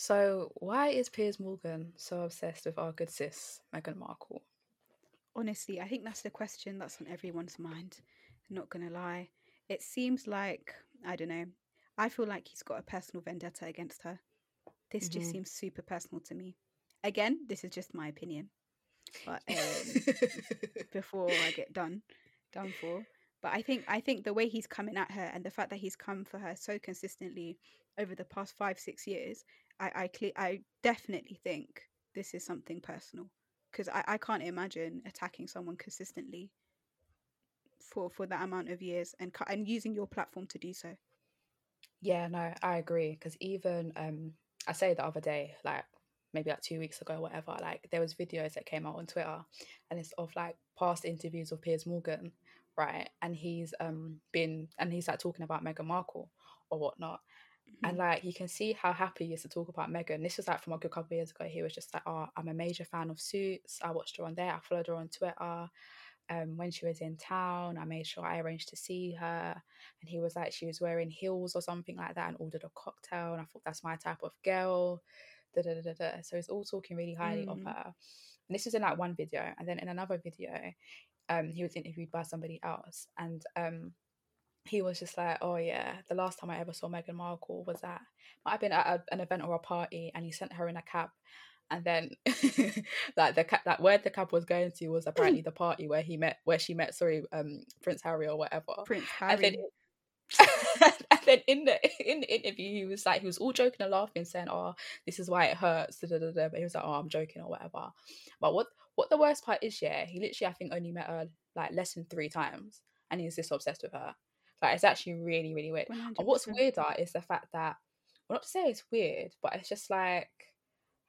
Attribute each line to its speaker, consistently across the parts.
Speaker 1: So, why is Piers Morgan so obsessed with our good sis, Meghan Markle?
Speaker 2: Honestly, I think that's the question that's on everyone's mind. I'm not gonna lie. It seems like, I don't know, I feel like he's got a personal vendetta against her. This mm-hmm. just seems super personal to me. Again, this is just my opinion. But um, before I get done, done for. But I think I think the way he's coming at her and the fact that he's come for her so consistently over the past five six years, I I, cle- I definitely think this is something personal because I, I can't imagine attacking someone consistently for for that amount of years and and using your platform to do so.
Speaker 1: Yeah, no, I agree. Because even um, I say the other day, like maybe like two weeks ago, whatever, like there was videos that came out on Twitter, and it's of like past interviews of Piers Morgan, right? And he's um been and he's like talking about Meghan Markle or whatnot. Mm-hmm. And like you can see how happy he is to talk about Meghan. This was like from a good couple of years ago. He was just like, "Oh, I'm a major fan of Suits. I watched her on there. I followed her on Twitter um, when she was in town. I made sure I arranged to see her. And he was like, she was wearing heels or something like that and ordered a cocktail. And I thought, that's my type of girl. Da, da, da, da. So he's all talking really highly mm. of her. And this was in like one video. And then in another video, um, he was interviewed by somebody else. And um, he was just like, oh yeah, the last time I ever saw Meghan Markle was at, might have been at a, an event or a party, and he sent her in a cab. And then like the ca- that where the cab was going to was apparently the party where he met where she met sorry um Prince Harry or whatever.
Speaker 2: Prince Harry and then,
Speaker 1: and then in the in the interview he was like he was all joking and laughing saying oh this is why it hurts da, da, da, da. but he was like oh I'm joking or whatever. But what what the worst part is yeah he literally I think only met her like less than three times and he's just obsessed with her like it's actually really really weird 100%. and what's weirder is the fact that well not to say it's weird but it's just like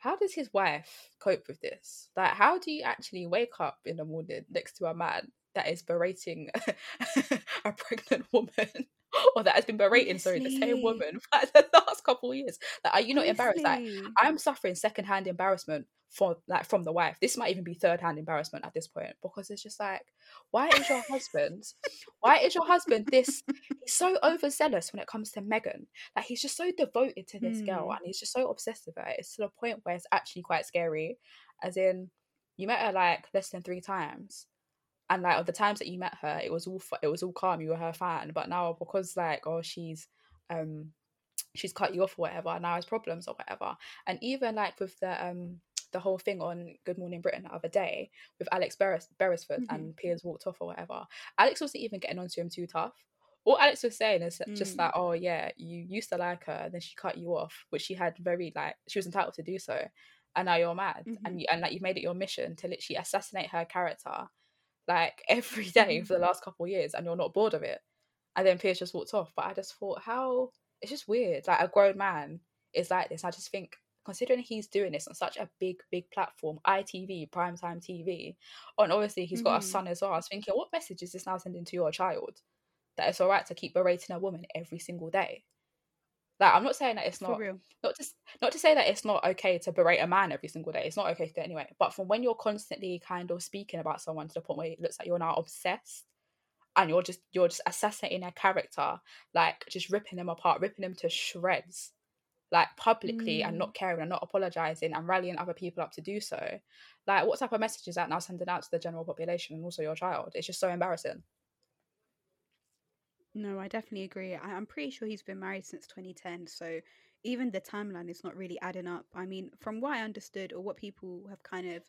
Speaker 1: how does his wife cope with this? Like, how do you actually wake up in the morning next to a man that is berating a pregnant woman? or that has been berating, sorry, the same woman for like, the last couple of years. Like, are you not Honestly. embarrassed? Like, I'm suffering secondhand embarrassment for like from the wife. This might even be third hand embarrassment at this point because it's just like, why is your husband, why is your husband this? He's so overzealous when it comes to Meghan. Like he's just so devoted to this mm. girl hmm. and he's just so obsessed with her. It's to the point where it's actually quite scary. As in, you met her like less than three times. And like of the times that you met her, it was all it was all calm. You were her fan, but now because like oh she's um she's cut you off or whatever, now has problems or whatever. And even like with the um the whole thing on Good Morning Britain the other day with Alex Beres- Beresford mm-hmm. and Piers walked off or whatever. Alex wasn't even getting onto him too tough. All Alex was saying is mm. just like, oh yeah, you used to like her, and then she cut you off, which she had very like she was entitled to do so, and now you're mad, mm-hmm. and you, and like you've made it your mission to literally assassinate her character, like every day mm-hmm. for the last couple of years, and you're not bored of it. And then Piers just walked off, but I just thought, how it's just weird. Like a grown man is like this. I just think considering he's doing this on such a big, big platform, ITV, primetime TV, and obviously he's got mm. a son as well. I was thinking, what message is this now sending to your child? That it's all right to keep berating a woman every single day. Like, I'm not saying that it's not not to not to say that it's not okay to berate a man every single day. It's not okay to do it anyway. But from when you're constantly kind of speaking about someone to the point where it looks like you're now obsessed, and you're just you're just assassinating their character, like just ripping them apart, ripping them to shreds like publicly mm. and not caring and not apologizing and rallying other people up to do so. Like what type of message is that now sending out to the general population and also your child? It's just so embarrassing.
Speaker 2: No i definitely agree I- i'm pretty sure he's been married since 2010 so even the timeline is not really adding up. I mean from what i understood or what people have kind of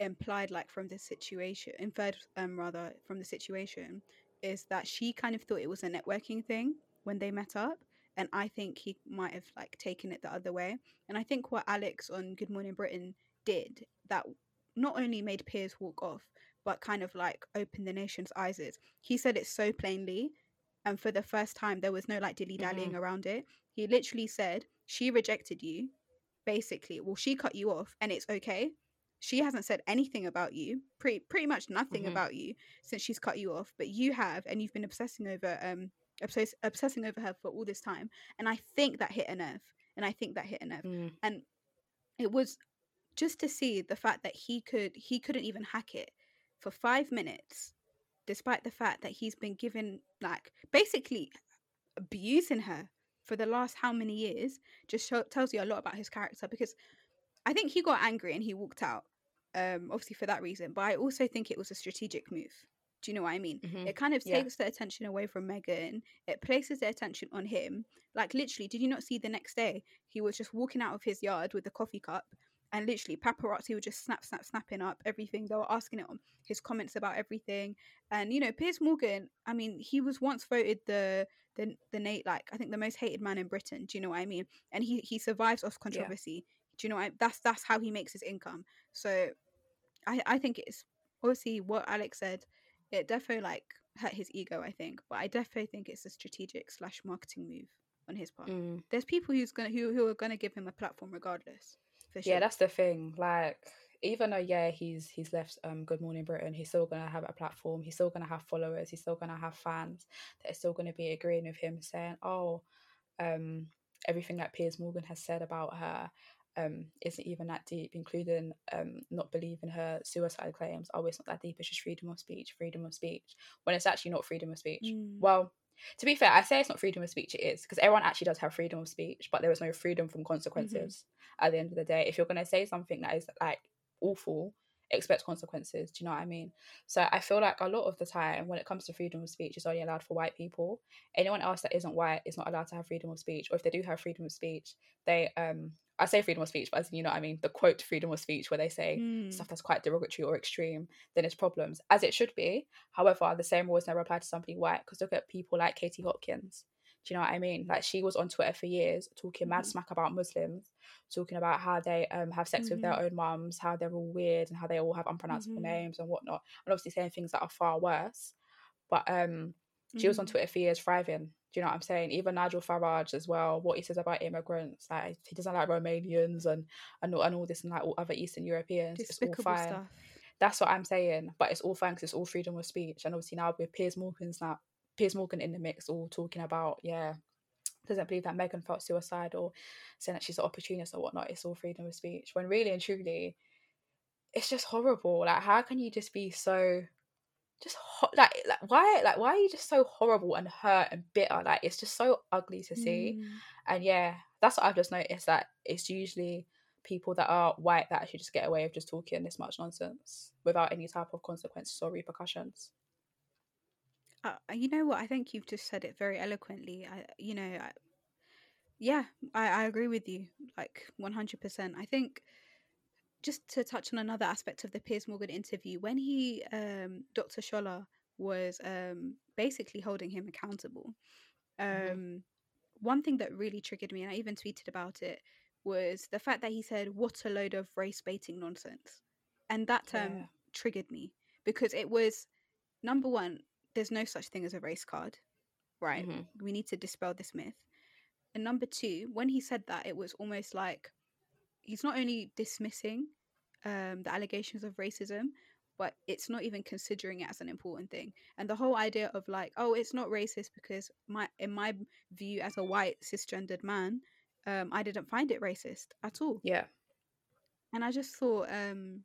Speaker 2: implied like from this situation inferred um rather from the situation is that she kind of thought it was a networking thing when they met up and I think he might have like taken it the other way. And I think what Alex on Good Morning Britain did that not only made Piers walk off, but kind of like opened the nation's eyes is he said it so plainly, and for the first time there was no like dilly dallying mm-hmm. around it. He literally said she rejected you, basically. Well, she cut you off, and it's okay. She hasn't said anything about you, pretty pretty much nothing mm-hmm. about you since she's cut you off. But you have, and you've been obsessing over um obsess- obsessing over her for all this time and i think that hit a nerve and i think that hit a nerve mm. and it was just to see the fact that he could he couldn't even hack it for five minutes despite the fact that he's been given like basically abusing her for the last how many years just show, tells you a lot about his character because I think he got angry and he walked out, um, obviously for that reason. But I also think it was a strategic move. Do you know what I mean?
Speaker 1: Mhm.
Speaker 2: It kind of
Speaker 1: Yeah.
Speaker 2: takes the attention away from Meghan. It places the attention on him. Like literally, did you not see the next day? He was just walking out of his yard with a coffee cup, and literally paparazzi were just snap, snap, snapping up everything. They were asking it on his comments about everything. And you know, Piers Morgan. I mean, he was once voted the the the Nate like I think the most hated man in Britain. Do you know what I mean? And he he survives off controversy. Do you know? What I, that's that's how he makes his income. So, I I think it's obviously what Alex said. It definitely like hurt his ego. I think, but I definitely think it's a strategic slash marketing move on his part.
Speaker 1: Mm.
Speaker 2: There's people who's gonna who who are gonna give him a platform regardless. For sure.
Speaker 1: Yeah, that's the thing. Like, even though yeah, he's he's left um Good Morning Britain, he's still gonna have a platform. He's still gonna have followers. He's still gonna have fans that are still gonna be agreeing with him, saying, "Oh, um, everything that Piers Morgan has said about her." Um, isn't even that deep, including um, not believing her suicide claims. Oh, it's not that deep. It's just freedom of speech, freedom of speech. When it's actually not freedom of speech.
Speaker 2: Mm.
Speaker 1: Well, to be fair, I say it's not freedom of speech. It is because everyone actually does have freedom of speech, but there is no freedom from consequences. At the end of the day, if you're going to say something that is like awful, expect consequences. Do you know what I mean? So I feel like a lot of the time, when it comes to freedom of speech, it's only allowed for white people. Anyone else that isn't white is not allowed to have freedom of speech, or if they do have freedom of speech, they um. I say freedom of speech, but as you know what I mean, the quote freedom of speech, where they say
Speaker 2: Mm.
Speaker 1: stuff that's quite derogatory or extreme, then it's problems, as it should be. However, the same rules never apply to somebody white because look at people like Katie Hopkins. Do you know what I mean? Like she was on Twitter for years talking mad
Speaker 2: Mhm.
Speaker 1: smack about Muslims, talking about how they um have sex with their own mums, how they're all weird and how they all have unpronounceable
Speaker 2: Mhm.
Speaker 1: names and whatnot, and obviously saying things that are far worse. But um, she was on
Speaker 2: Mm.
Speaker 1: Twitter for years thriving. Do you know what I'm saying? Even Nigel Farage as well. What he says about immigrants, like he doesn't like Romanians and and all, and all this and like all other Eastern Europeans. It's all
Speaker 2: Despicable
Speaker 1: fine.
Speaker 2: stuff.
Speaker 1: That's what I'm saying. But it's all fine because It's all freedom of speech. And obviously now with Piers Morgan's now Piers Morgan in the mix, all talking about yeah, doesn't believe that Meghan felt suicide or saying that she's an opportunist or whatnot. It's all freedom of speech. When really and truly, it's just horrible. Like how can you just be so just ho- like like why like why are you just so horrible and hurt and bitter? Like it's just so ugly to see.
Speaker 2: Mm.
Speaker 1: And yeah, that's what I've just noticed that it's usually people that are white that actually just get away with just talking this much nonsense without any type of consequences or repercussions.
Speaker 2: Uh, you know what? I think you've just said it very eloquently. I, you know, I, yeah, I, I agree with you, like one hundred percent. I think just to touch on another aspect of the Piers Morgan interview, when he, um, Dr. Shola was um, basically holding him accountable. Um,
Speaker 1: Mhm.
Speaker 2: One thing that really triggered me, and I even tweeted about it, was the fact that he said, "What a load of race baiting nonsense," and that term
Speaker 1: Yeah.
Speaker 2: triggered me because it was number one. There's no such thing as a race card, right?
Speaker 1: Mhm.
Speaker 2: We need to dispel this myth. And number two, when he said that, it was almost like he's not only dismissing um, the allegations of racism, but it's not even considering it as an important thing. And the whole idea of like, oh, it's not racist because my in my view as a white cisgendered man, um, I didn't find it racist at all.
Speaker 1: Yeah.
Speaker 2: And I just thought um,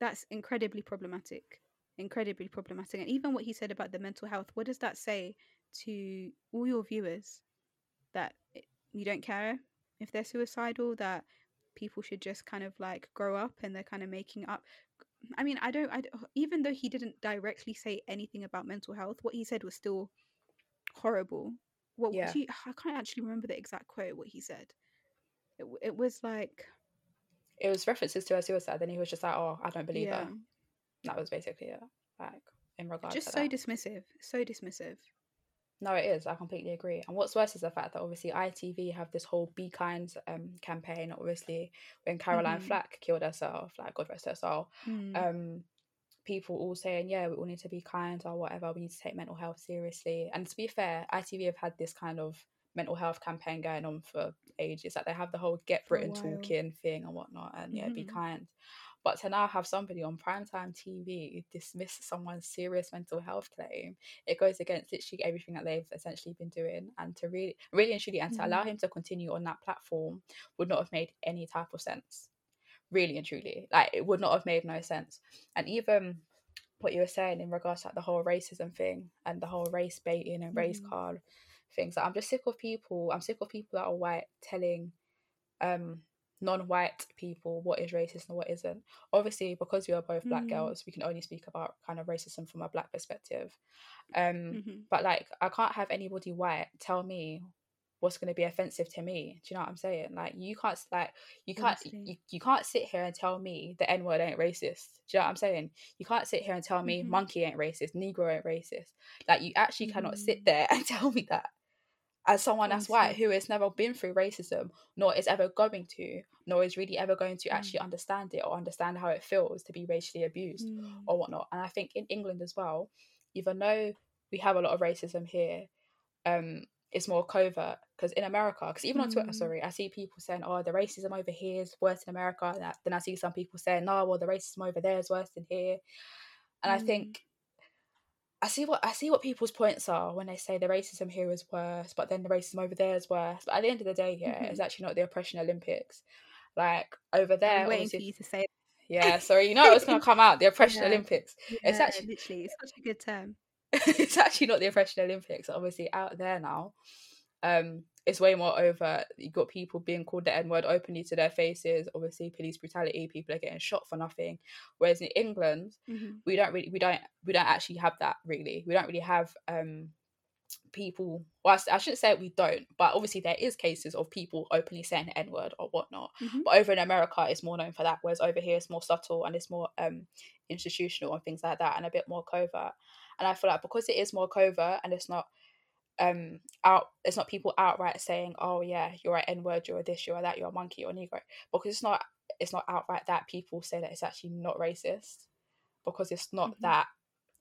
Speaker 2: that's incredibly problematic. Incredibly problematic. And even what he said about the mental health, what does that say to all your viewers? That you don't care if they're suicidal, that people should just kind of like grow up and they're kind of making up. I mean, I don't, I don't- even though he didn't directly say anything about mental health, what he said was still horrible. What
Speaker 1: Yeah.
Speaker 2: you, I can't actually remember the exact quote, what he said. It, it was like,
Speaker 1: It was references to her suicide, then he was just like, "Oh, I don't believe
Speaker 2: yeah.
Speaker 1: her." That was basically it. Like in regards
Speaker 2: just so
Speaker 1: that.
Speaker 2: dismissive so dismissive
Speaker 1: No, it is. I completely agree. And what's worse is the fact that obviously ITV have this whole Be Kind um campaign. Obviously, when Caroline
Speaker 2: Mhm.
Speaker 1: Flack killed herself, like God rest her soul,
Speaker 2: Mm.
Speaker 1: um, people all saying, yeah, we all need to be kind or whatever. We need to take mental health seriously. And to be fair, ITV have had this kind of mental health campaign going on for ages. Like they have the whole Get Britain talking thing and whatnot, and yeah, be
Speaker 2: Mhm.
Speaker 1: kind. But to now have somebody on primetime TV dismiss someone's serious mental health claim, it goes against literally everything that they've essentially been doing. And to really, really and truly, and to allow him to continue on that platform would not have made any type of sense. Really and truly, like it would not have made no sense. And even what you were saying in regards to like, the whole racism thing and the whole race baiting and race
Speaker 2: Mhm.
Speaker 1: card things. Like, I'm just sick of people. I'm sick of people that are white telling um non-white people what is racist and what isn't. Obviously, because we are both black
Speaker 2: Mm.
Speaker 1: girls, we can only speak about kind of racism from a black perspective. Um,
Speaker 2: hmm
Speaker 1: but like I can't have anybody white tell me what's going to be offensive to me. Do you know what I'm saying? Like you can't like you can't you, you can't sit here and tell me the N word ain't racist. Do you know what I'm saying? You can't sit here and tell me
Speaker 2: Mhm.
Speaker 1: monkey ain't racist, Negro ain't racist. Like you actually cannot sit
Speaker 2: Mhm.
Speaker 1: there and tell me that as someone that's white who has never been through racism, nor is ever going to, nor is really ever going to
Speaker 2: Mm.
Speaker 1: actually understand it or understand how it feels to be racially abused
Speaker 2: Mm.
Speaker 1: or whatnot. And I think in England as well, even though we have a lot of racism here, um, it's more covert because in America, because even on Twitter,
Speaker 2: Mm.
Speaker 1: sorry, I see people saying, "Oh, the racism over here is worse in America," and that- then I see some people saying, "No, well, the racism over there is worse than here," and I
Speaker 2: Mm.
Speaker 1: think. I see what I see what people's points are when they say the racism here is worse, but then the racism over there is worse. But at the end of the day, yeah, it's
Speaker 2: Mhm.
Speaker 1: actually not the oppression Olympics. Like over there,
Speaker 2: I'm waiting for you to say.
Speaker 1: yeah. Sorry, you know it was gonna come out the oppression
Speaker 2: Yeah.
Speaker 1: Olympics. It's actually
Speaker 2: literally, it's such a good term.
Speaker 1: it's actually not the oppression Olympics. Obviously, out there now, um, it's way more over. You've got people being called the N word openly to their faces. Obviously, police brutality. People are getting shot for nothing. Whereas in England,
Speaker 2: Mhm.
Speaker 1: we don't really, we don't, we don't actually have that. Really, we don't really have um people. Well, I shouldn't say we don't, but obviously there is cases of people openly saying the N word or whatnot.
Speaker 2: Mhm.
Speaker 1: But over in America, it's more known for that. Whereas over here, it's more subtle and it's more um institutional and things like that, and a bit more covert. And I feel like because it is more covert and it's not um out it's not people outright saying oh yeah you're an n-word you're a this you're that you're a monkey you're a negro because it's not it's not outright that people say that it's actually not racist because it's not
Speaker 2: Mhm.
Speaker 1: that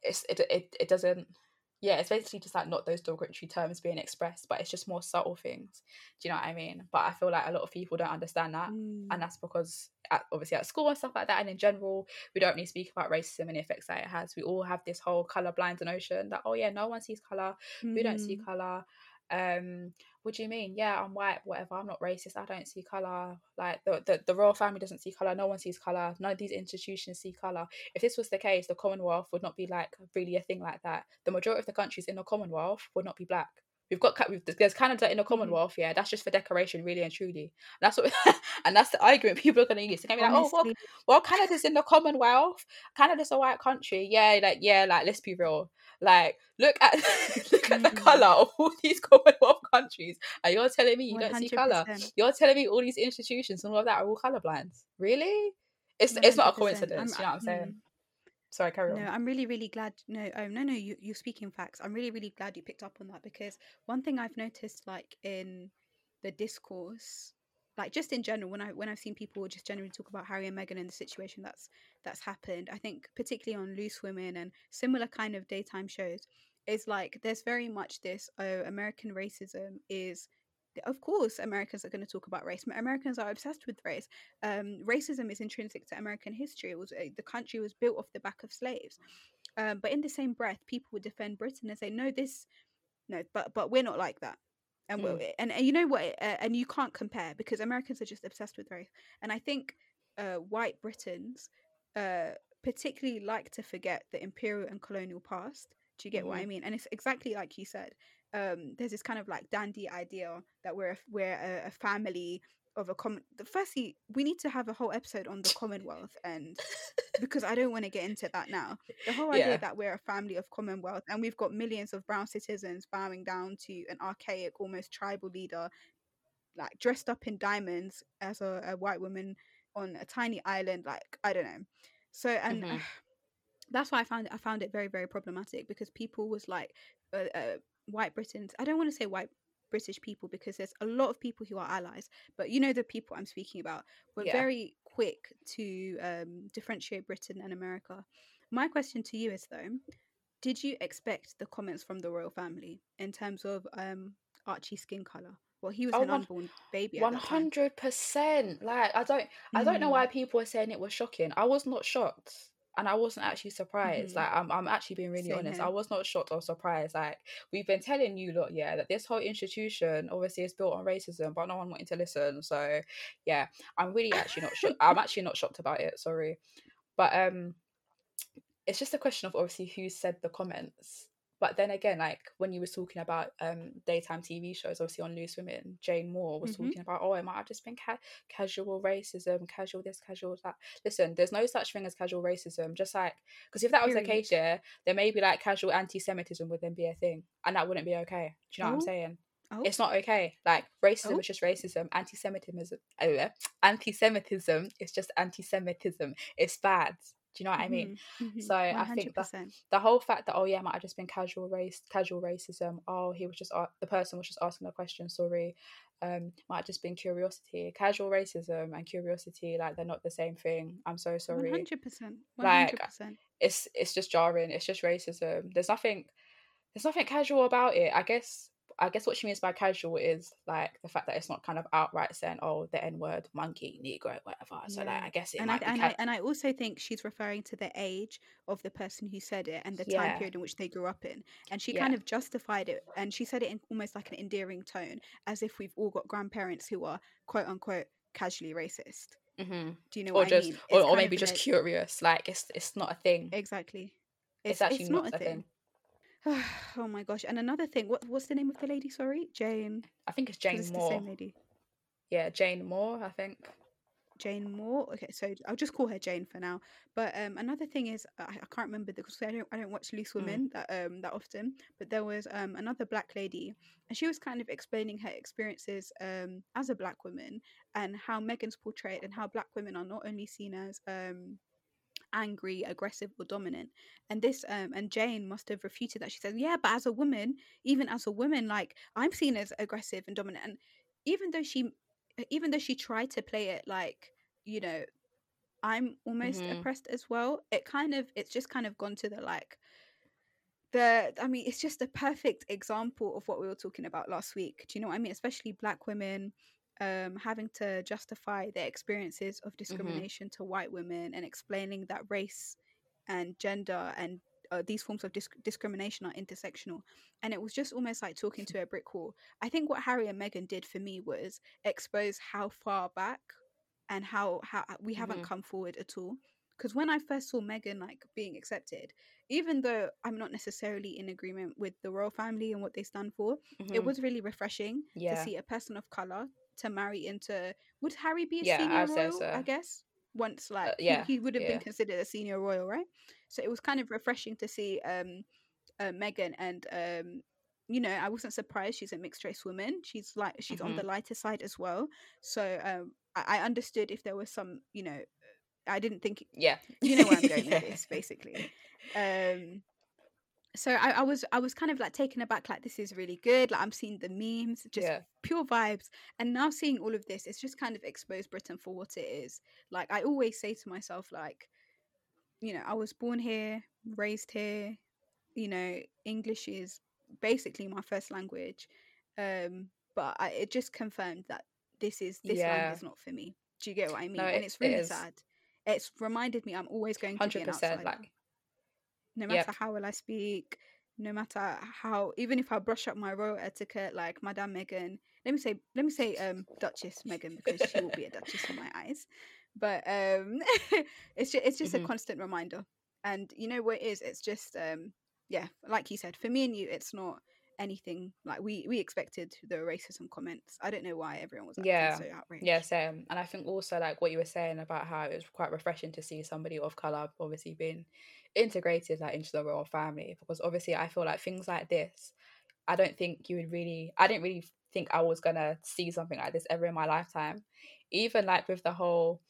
Speaker 1: it's it, it it doesn't yeah it's basically just like not those derogatory terms being expressed but it's just more subtle things. Do you know what i mean? But i feel like a lot of people don't understand that
Speaker 2: Mm.
Speaker 1: and that's because at, obviously at school and stuff like that and in general we don't really speak about racism and the effects that it has. We all have this whole color blind notion that oh yeah no one sees color. We don't see
Speaker 2: Mm.
Speaker 1: color um what do you mean? Yeah i'm white whatever i'm not racist i don't see color like the, the the royal family doesn't see color no one sees color none of these institutions see color. If this was the case the commonwealth would not be like really a thing like that. The majority of the countries in the commonwealth would not be black we've got we've, there's canada in the commonwealth yeah that's just for decoration really and truly. That's what and that's the argument people are going to use. They're going to be like oh well
Speaker 2: Honestly,
Speaker 1: well canada's in the commonwealth. Canada's a white country. Yeah like yeah like let's be real. Like look at look at the
Speaker 2: Mm.
Speaker 1: color of all these commonwealth countries. And you're telling me you don't see color. You're telling me all these institutions and all of that are all colorblind. Really? It's it's not a coincidence
Speaker 2: I'm,
Speaker 1: you know what i'm saying?
Speaker 2: mm.
Speaker 1: Sorry carry
Speaker 2: No,
Speaker 1: on
Speaker 2: I'm really, really glad. No, oh no, no, you you're speaking facts. I'm really, really glad you picked up on that because one thing I've noticed, like in the discourse, like just in general, when I when I've seen people just generally talk about Harry and Meghan and the situation that's that's happened, I think particularly on Loose Women and similar kind of daytime shows, is like there's very much this oh American racism is. Of course, Americans are going to talk about race. Americans are obsessed with race um, racism is intrinsic to American history. It was uh, the country was built off the back of slaves. Um, but in the same breath, people would defend Britain and say, "No, this, no, but but we're not like that." And
Speaker 1: Mm.
Speaker 2: we and, and you know what? Uh, and you can't compare because Americans are just obsessed with race. And I think uh, white Britons uh, particularly like to forget the imperial and colonial past. Do you get what I
Speaker 1: Mhm.
Speaker 2: mean? And it's exactly like you said. Um, there's this kind of like dandy idea that we're a, we're a, a family of a common. Firstly, we need to have a whole episode on the Commonwealth, and because I don't want to get into that now. The whole idea
Speaker 1: yeah
Speaker 2: that we're a family of Commonwealth and we've got millions of brown citizens bowing down to an archaic, almost tribal leader, like dressed up in diamonds as a, a white woman on a tiny island. Like I don't know. So and
Speaker 1: Mhm.
Speaker 2: that's why I found I found it very very problematic because people was like uh, uh, white Britons. I don't want to say white British people because there's a lot of people who are allies, but you know the people I'm speaking about were
Speaker 1: Yeah.
Speaker 2: very quick to um, differentiate Britain and America. My question to you is though, did you expect the comments from the royal family in terms of um, Archie's skin color? Well, he was
Speaker 1: Oh,
Speaker 2: an
Speaker 1: one-
Speaker 2: unborn baby
Speaker 1: One hundred percent. Like I don't, I don't know
Speaker 2: Mm.
Speaker 1: why people were saying it was shocking. I was not shocked, and I wasn't actually surprised.
Speaker 2: Mhm.
Speaker 1: Like I'm, I'm actually being really
Speaker 2: Same
Speaker 1: honest.
Speaker 2: here.
Speaker 1: I was not shocked or surprised. Like we've been telling you, lot, yeah, that this whole institution obviously is built on racism, but no one wanted to listen. So yeah, I'm really actually not shocked. I'm actually not shocked about it. Sorry, but um, it's just a question of obviously who said the comments but then again, like when you were talking about um daytime TV shows, obviously on Loose Women, Jane Moore was
Speaker 2: Mhm.
Speaker 1: talking about, oh, it might have just been ca- casual racism, casual this, casual that. Listen, there's no such thing as casual racism. Just like because if that was the case, yeah, then maybe like casual anti-Semitism would then be a thing, and that wouldn't be okay. Do you know what I'm
Speaker 2: Oh.
Speaker 1: saying?
Speaker 2: Oh,
Speaker 1: It's not okay. Like racism
Speaker 2: Oh.
Speaker 1: is just racism. Anti-Semitism is uh, anti-Semitism is just anti-Semitism. It's bad. Do you know what I mean?
Speaker 2: Mhm, mhm,
Speaker 1: So I think that the whole fact that oh yeah, might have just been casual race, casual racism. Oh, he was just a- the person was just asking a question. Sorry, um, might have just been curiosity. Casual racism and curiosity, like they're not the same thing. I'm so sorry.
Speaker 2: 100%.
Speaker 1: Like,
Speaker 2: 100%.
Speaker 1: It's it's just jarring. It's just racism. There's nothing. There's nothing casual about it. I guess. I guess what she means by casual is like the fact that it's not kind of outright saying, "Oh, the N word, monkey, negro, whatever." So like, I guess it
Speaker 2: and I,
Speaker 1: be.
Speaker 2: and,
Speaker 1: ca-
Speaker 2: I, and I also think she's referring to the age of the person who said it and the time period in which they grew up in. And she
Speaker 1: Yeah.
Speaker 2: kind of justified it and she said it in almost like an endearing tone, as if we've all got grandparents who are quote unquote casually racist.
Speaker 1: Mhm.
Speaker 2: Do you know
Speaker 1: or
Speaker 2: what
Speaker 1: just
Speaker 2: I mean?
Speaker 1: or, or maybe just
Speaker 2: like-
Speaker 1: curious like it's it's not a thing
Speaker 2: Exactly.
Speaker 1: it's, actually not,
Speaker 2: not
Speaker 1: a thing.
Speaker 2: oh my gosh. And another thing, what what's the name of the lady? Sorry? Jane.
Speaker 1: i think it's jane
Speaker 2: it's the same lady.
Speaker 1: yeah jane moore i think
Speaker 2: Jane Moore. Okay, so I'll just call her Jane for now. But um, another thing is, I, I can't remember because I don't I don't watch Loose
Speaker 1: Mm.
Speaker 2: Women that um that often. But there was um another black lady, and she was kind of explaining her experiences um as a black woman and how Meghan's portrayed and how black women are not only seen as um angry, aggressive, or dominant. And this um and Jane must have refuted that. She said, "Yeah, but as a woman, even as a woman, like I'm seen as aggressive and dominant." And even though she, even though she tried to play it like you know, I'm almost
Speaker 1: Mhm.
Speaker 2: oppressed as well. It kind of, it's just kind of gone to the like. The, I mean, it's just a perfect example of what we were talking about last week. Do you know what I mean? Especially black women um, having to justify their experiences of discrimination to white women and explaining that race and gender and uh, these forms of disc- discrimination are intersectional. And it was just almost like talking to a brick wall. I think what Harry and Meghan did for me was expose how far back and how how we haven't
Speaker 1: Mhm.
Speaker 2: come forward at all. Because when I first saw Meghan like being accepted, even though I'm not necessarily in agreement with the royal family and what they stand for, it
Speaker 1: Mhm.
Speaker 2: was really refreshing to see a person of color to marry into. Would Harry be a
Speaker 1: Yeah,
Speaker 2: senior
Speaker 1: I'd say
Speaker 2: royal? I guess once like he-
Speaker 1: yeah,
Speaker 2: he, would have
Speaker 1: yeah.
Speaker 2: been considered a senior royal, right? So it was kind of refreshing to see um, uh, Meghan and um, you know I wasn't surprised she's a mixed race woman. She's like she's on
Speaker 1: Mm-hmm.
Speaker 2: the lighter side as well. So um, I, I understood if there was some you know I didn't think
Speaker 1: yeah
Speaker 2: you know where I'm going
Speaker 1: Yeah.
Speaker 2: with this basically. Um, so I, I was I was kind of like taken aback, like this is really good. Like I'm seeing the memes, just
Speaker 1: Yeah.
Speaker 2: pure vibes. And now seeing all of this, it's just kind of exposed Britain for what it is. Like I always say to myself, like, you know, I was born here, raised here, you know, English is basically my first language. Um, but I, it just confirmed that this is this
Speaker 1: Yeah.
Speaker 2: land is not for me. Do you get what I mean?
Speaker 1: No,
Speaker 2: and it's really
Speaker 1: is.
Speaker 2: sad. It's reminded me I'm always going to be
Speaker 1: hundred
Speaker 2: an outsider
Speaker 1: like
Speaker 2: no
Speaker 1: Yep.
Speaker 2: matter how well I speak, no matter how even if I brush up my royal etiquette like Madame Meghan, let me say let me say um Duchess Meghan because she will be a duchess in my eyes. But um it's just it's just
Speaker 1: Mhm.
Speaker 2: a constant reminder. And you know what it is? It's just um yeah, like you said, for me and you it's not anything like we we expected the racism comments. I don't know why everyone was
Speaker 1: Yeah.
Speaker 2: so outraged.
Speaker 1: yeah same and i think also like what you were saying about how it was quite refreshing to see somebody of color obviously being integrated like into the royal family because obviously i feel like things like this i don't think you would really i didn't really think i was gonna see something like this ever in my lifetime even like with the whole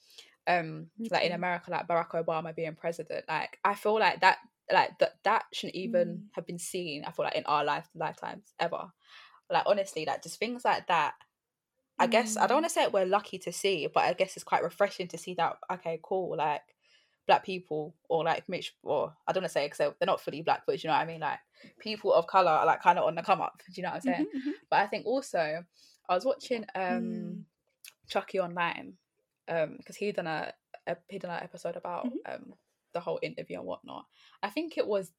Speaker 1: um like in america like barack obama being president like i feel like that like that that shouldn't even
Speaker 2: Mm.
Speaker 1: have been seen i feel like in our life lifetimes ever like honestly like just things like that I guess I don't
Speaker 2: Mm.
Speaker 1: want to say we're lucky to see, but I guess it's quite refreshing to see that. Okay, cool. Like black people or like mixed, or I don't want to say because they're, they're not fully black, but you know what I mean. Like people of color are like kind of on the come up. Do you know what I'm saying?
Speaker 2: Mhm, mhm.
Speaker 1: But I think also I was watching um
Speaker 2: Mm.
Speaker 1: Chucky online um because he done a, a he done an episode about
Speaker 2: Mhm.
Speaker 1: um the whole interview and whatnot. I think it was,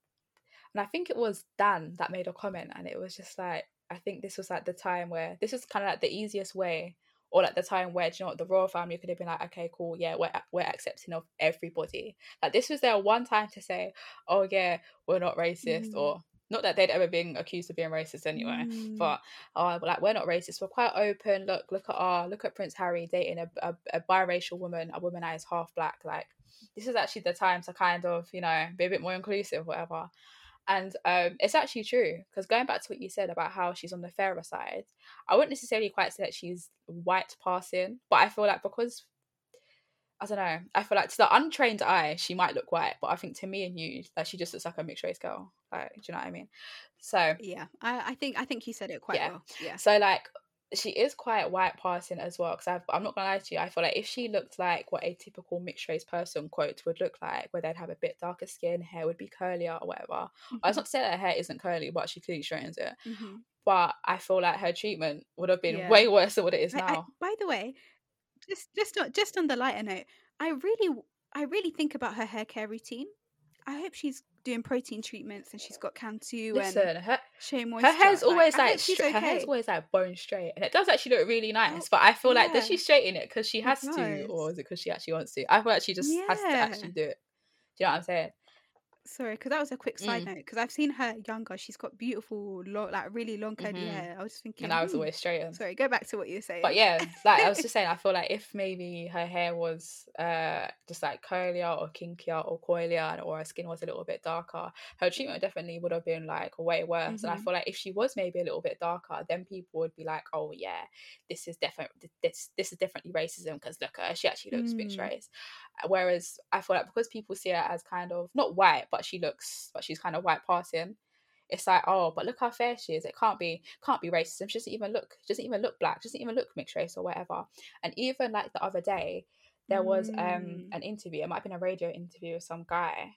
Speaker 1: and I think it was Dan that made a comment, and it was just like I think this was like the time where this was kind of like the easiest way. Or like the time where do you know what, the royal family could have been like, okay, cool, yeah, we're we're accepting of everybody. Like this was their one time to say, oh yeah, we're not racist,
Speaker 2: Mm.
Speaker 1: or not that they'd ever been accused of being racist anyway,
Speaker 2: Mm.
Speaker 1: but uh, like we're not racist. We're quite open. Look, look at our look at Prince Harry dating a, a, a biracial woman, a woman that is half black. Like this is actually the time to kind of you know be a bit more inclusive, whatever. And um, it's actually true because going back to what you said about how she's on the fairer side, I wouldn't necessarily quite say that she's white passing, but I feel like because I don't know, I feel like to the untrained eye she might look white, but I think to me and you, like she just looks like a mixed race girl. Like, do you know what I mean? So
Speaker 2: Yeah, I, I think I think you said it quite
Speaker 1: Yeah.
Speaker 2: well. Yeah.
Speaker 1: so like she is quite white passing as well because I'm not gonna lie to you. I feel like if she looked like what a typical mixed race person quote would look like, where they'd have a bit darker skin, hair would be curlier or whatever. That's not to say that her hair isn't curly, but she clearly straightens it.
Speaker 2: Mhm.
Speaker 1: But I feel like her treatment would have been
Speaker 2: Yeah.
Speaker 1: way worse than what it is
Speaker 2: I- I-
Speaker 1: now.
Speaker 2: by the way, just just on, just on the lighter note, I really I really think about her hair care routine. I hope she's doing protein treatments and she's got Cantu and
Speaker 1: Listen, her
Speaker 2: Shea Moisture.
Speaker 1: her hair's always like,
Speaker 2: hope she's
Speaker 1: stra- her hair's always like bone straight, and it does actually look really oh, nice.
Speaker 2: Oh,
Speaker 1: but I feel like does she straighten it because she has to, or is it because she actually wants to? I feel like she just has to actually do it. Do you know what I'm saying?
Speaker 2: Sorry, because that was a quick side
Speaker 1: Mm.
Speaker 2: note. Because I've seen her younger. She's got beautiful, long, like really long curly
Speaker 1: Mhm.
Speaker 2: hair. I was thinking,
Speaker 1: And I was
Speaker 2: hmm.
Speaker 1: always straightened.
Speaker 2: Sorry, go back to what you were saying.
Speaker 1: But yeah, like I was just saying, I feel like if maybe her hair was uh just like curlier or kinkier or coilier, or her skin was a little bit darker, her treatment definitely would have been like way worse. And I
Speaker 2: Mhm.
Speaker 1: feel like if she was maybe a little bit darker, then people would be like, "Oh yeah, this is definitely this this is definitely racism because look at her, she actually looks mixed
Speaker 2: Mm.
Speaker 1: race." Whereas I feel like because people see her as kind of not white, but she looks, but she's kind of white passing it's like oh but look how fair she is. It can't be can't be racism. She doesn't even look she doesn't even look black. She doesn't even look mixed race or whatever. And even like the other day there was um
Speaker 2: Mm.
Speaker 1: an interview it might have been a radio interview with some guy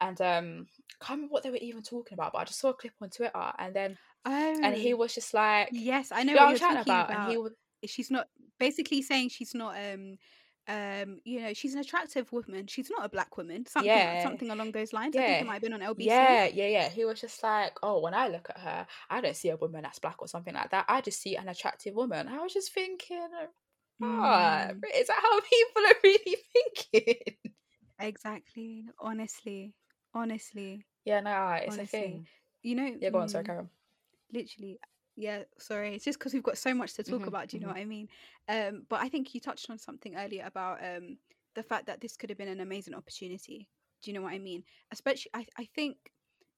Speaker 1: and um I can't remember what they were even talking about but I just saw a clip on Twitter and then
Speaker 2: oh,
Speaker 1: and he was just like
Speaker 2: yes, I know what
Speaker 1: was
Speaker 2: you're talking
Speaker 1: about,
Speaker 2: about.
Speaker 1: and he was
Speaker 2: She's not basically saying she's not um um you know she's an attractive woman. She's not a black woman. Something
Speaker 1: Yeah.
Speaker 2: something along those lines. I think
Speaker 1: Yeah.
Speaker 2: it might have been on LBC.
Speaker 1: Yeah, yeah, yeah. He was just like, oh, when I look at her, I don't see a woman that's black or something like that. I just see an attractive woman. I was just thinking, ah,
Speaker 2: Mm,
Speaker 1: is that how people are really thinking?
Speaker 2: exactly. Honestly, honestly,
Speaker 1: yeah, no, it's a
Speaker 2: honestly.
Speaker 1: thing.
Speaker 2: You know,
Speaker 1: Yeah, go on, sorry,
Speaker 2: mm,
Speaker 1: Karen.
Speaker 2: literally yeah sorry it's just because we've got so much to talk
Speaker 1: Mhm,
Speaker 2: about do you know
Speaker 1: mhm.
Speaker 2: what i mean? Um but i think you touched on something earlier about um the fact that this could have been an amazing opportunity do you know what i mean? Especially i, I think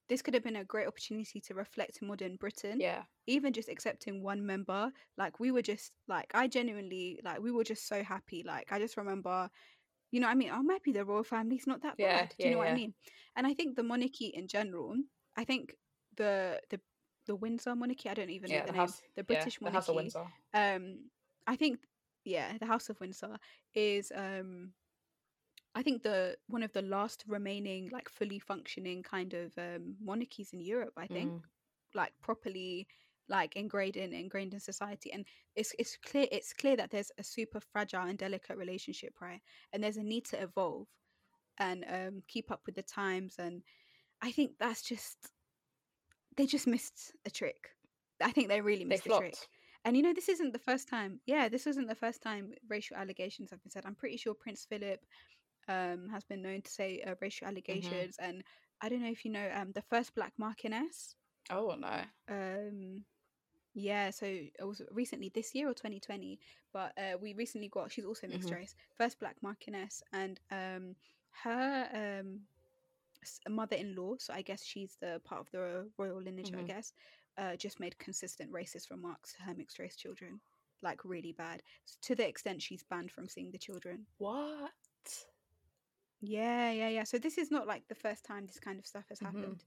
Speaker 2: this could have been a great opportunity to reflect modern britain
Speaker 1: Yeah,
Speaker 2: even just accepting one member like we were just like i genuinely like we were just so happy like i just remember you know what i mean? Oh maybe the royal family's not that
Speaker 1: yeah,
Speaker 2: bad do you
Speaker 1: yeah,
Speaker 2: know what i mean? And i think the monarchy in general i think the the the windsor monarchy i don't even
Speaker 1: Yeah,
Speaker 2: know the
Speaker 1: the
Speaker 2: name
Speaker 1: house,
Speaker 2: the
Speaker 1: yeah,
Speaker 2: british
Speaker 1: the House of
Speaker 2: monarchy.
Speaker 1: Windsor.
Speaker 2: um i think yeah the house of windsor is um i think the one of the last remaining like fully functioning kind of um monarchies in europe i think
Speaker 1: Mm,
Speaker 2: like properly like ingrained in ingrained in society. And it's it's clear it's clear that there's a super fragile and delicate relationship right? And there's a need to evolve and um keep up with the times. And i think that's just they just missed a trick. I think they really
Speaker 1: they
Speaker 2: missed a trick. and you know this isn't the first time yeah this isn't the first time racial allegations have been said. I'm pretty sure prince philip um has been known to say uh, racial
Speaker 1: hmm
Speaker 2: allegations and i don't know if you know um the first black marchioness.
Speaker 1: Oh no.
Speaker 2: um yeah so it was recently this year or 2020 but uh we recently got she's also mixed
Speaker 1: hmm
Speaker 2: race first black marchioness and um her um mother-in-law so i guess she's the part of the royal lineage i
Speaker 1: hmm
Speaker 2: guess uh just made consistent racist remarks to her mixed race children like really bad to the extent she's banned from seeing the children
Speaker 1: What?
Speaker 2: yeah yeah yeah so this is not like the first time this kind of stuff has
Speaker 1: hmm
Speaker 2: happened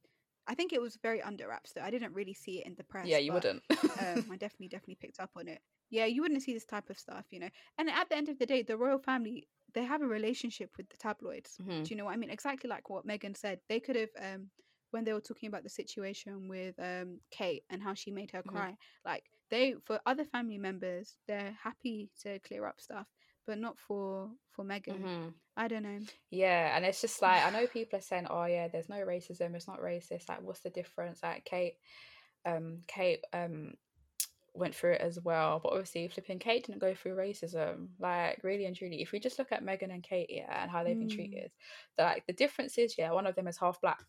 Speaker 2: i think it was very under wraps though i didn't really see it in the press
Speaker 1: Yeah, you
Speaker 2: but
Speaker 1: wouldn't.
Speaker 2: um, I definitely, definitely picked up on it. Yeah, you wouldn't see this type of stuff, you know. And at the end of the day, the royal family they have a relationship with the tabloids.
Speaker 1: hmm
Speaker 2: Do you know what I mean? Exactly like what Meghan said. They could have, um, when they were talking about the situation with um Kate and how she made her
Speaker 1: hmm
Speaker 2: cry, like they for other family members, they're happy to clear up stuff, but not for for Meghan.
Speaker 1: hmm
Speaker 2: I don't know.
Speaker 1: Yeah, and it's just like I know people are saying, "Oh yeah, there's no racism. It's not racist." Like, what's the difference? Like, Kate, um, Kate, um, went through it as well, but obviously, flipping Kate didn't go through racism. Like, really and truly, if we just look at Meghan and Kate, yeah, and how they've been
Speaker 2: Mm,
Speaker 1: treated, the, like the difference is, yeah, one of them is half black,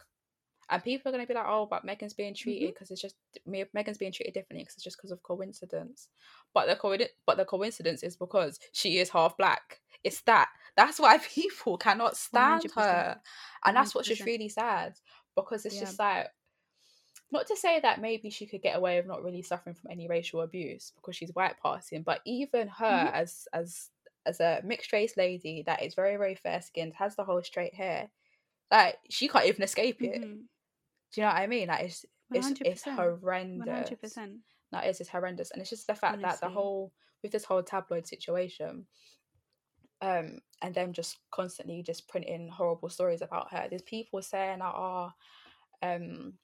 Speaker 1: And people are going to be like, oh, but Meghan's being treated because it's just me. Meghan's being treated differently because it's just because of coincidence. But the coincidence, but the coincidence is because she is half black. It's that. That's why people cannot stand
Speaker 2: 100%.
Speaker 1: her, and that's what's just really sad because it's
Speaker 2: Yeah.
Speaker 1: just like. Not to say that maybe she could get away with not really suffering from any racial abuse because she's white passing, but even her
Speaker 2: Mhm.
Speaker 1: as as as a mixed race lady that is very very fair skinned, has the whole straight hair, like she can't even escape it.
Speaker 2: Mhm.
Speaker 1: Do you know what I mean? Like it's it's it's horrendous.
Speaker 2: 100%.
Speaker 1: That is it's horrendous, and it's just the fact that the whole with this whole tabloid situation, um, and them just constantly just printing horrible stories about her. There's people saying that oh, um,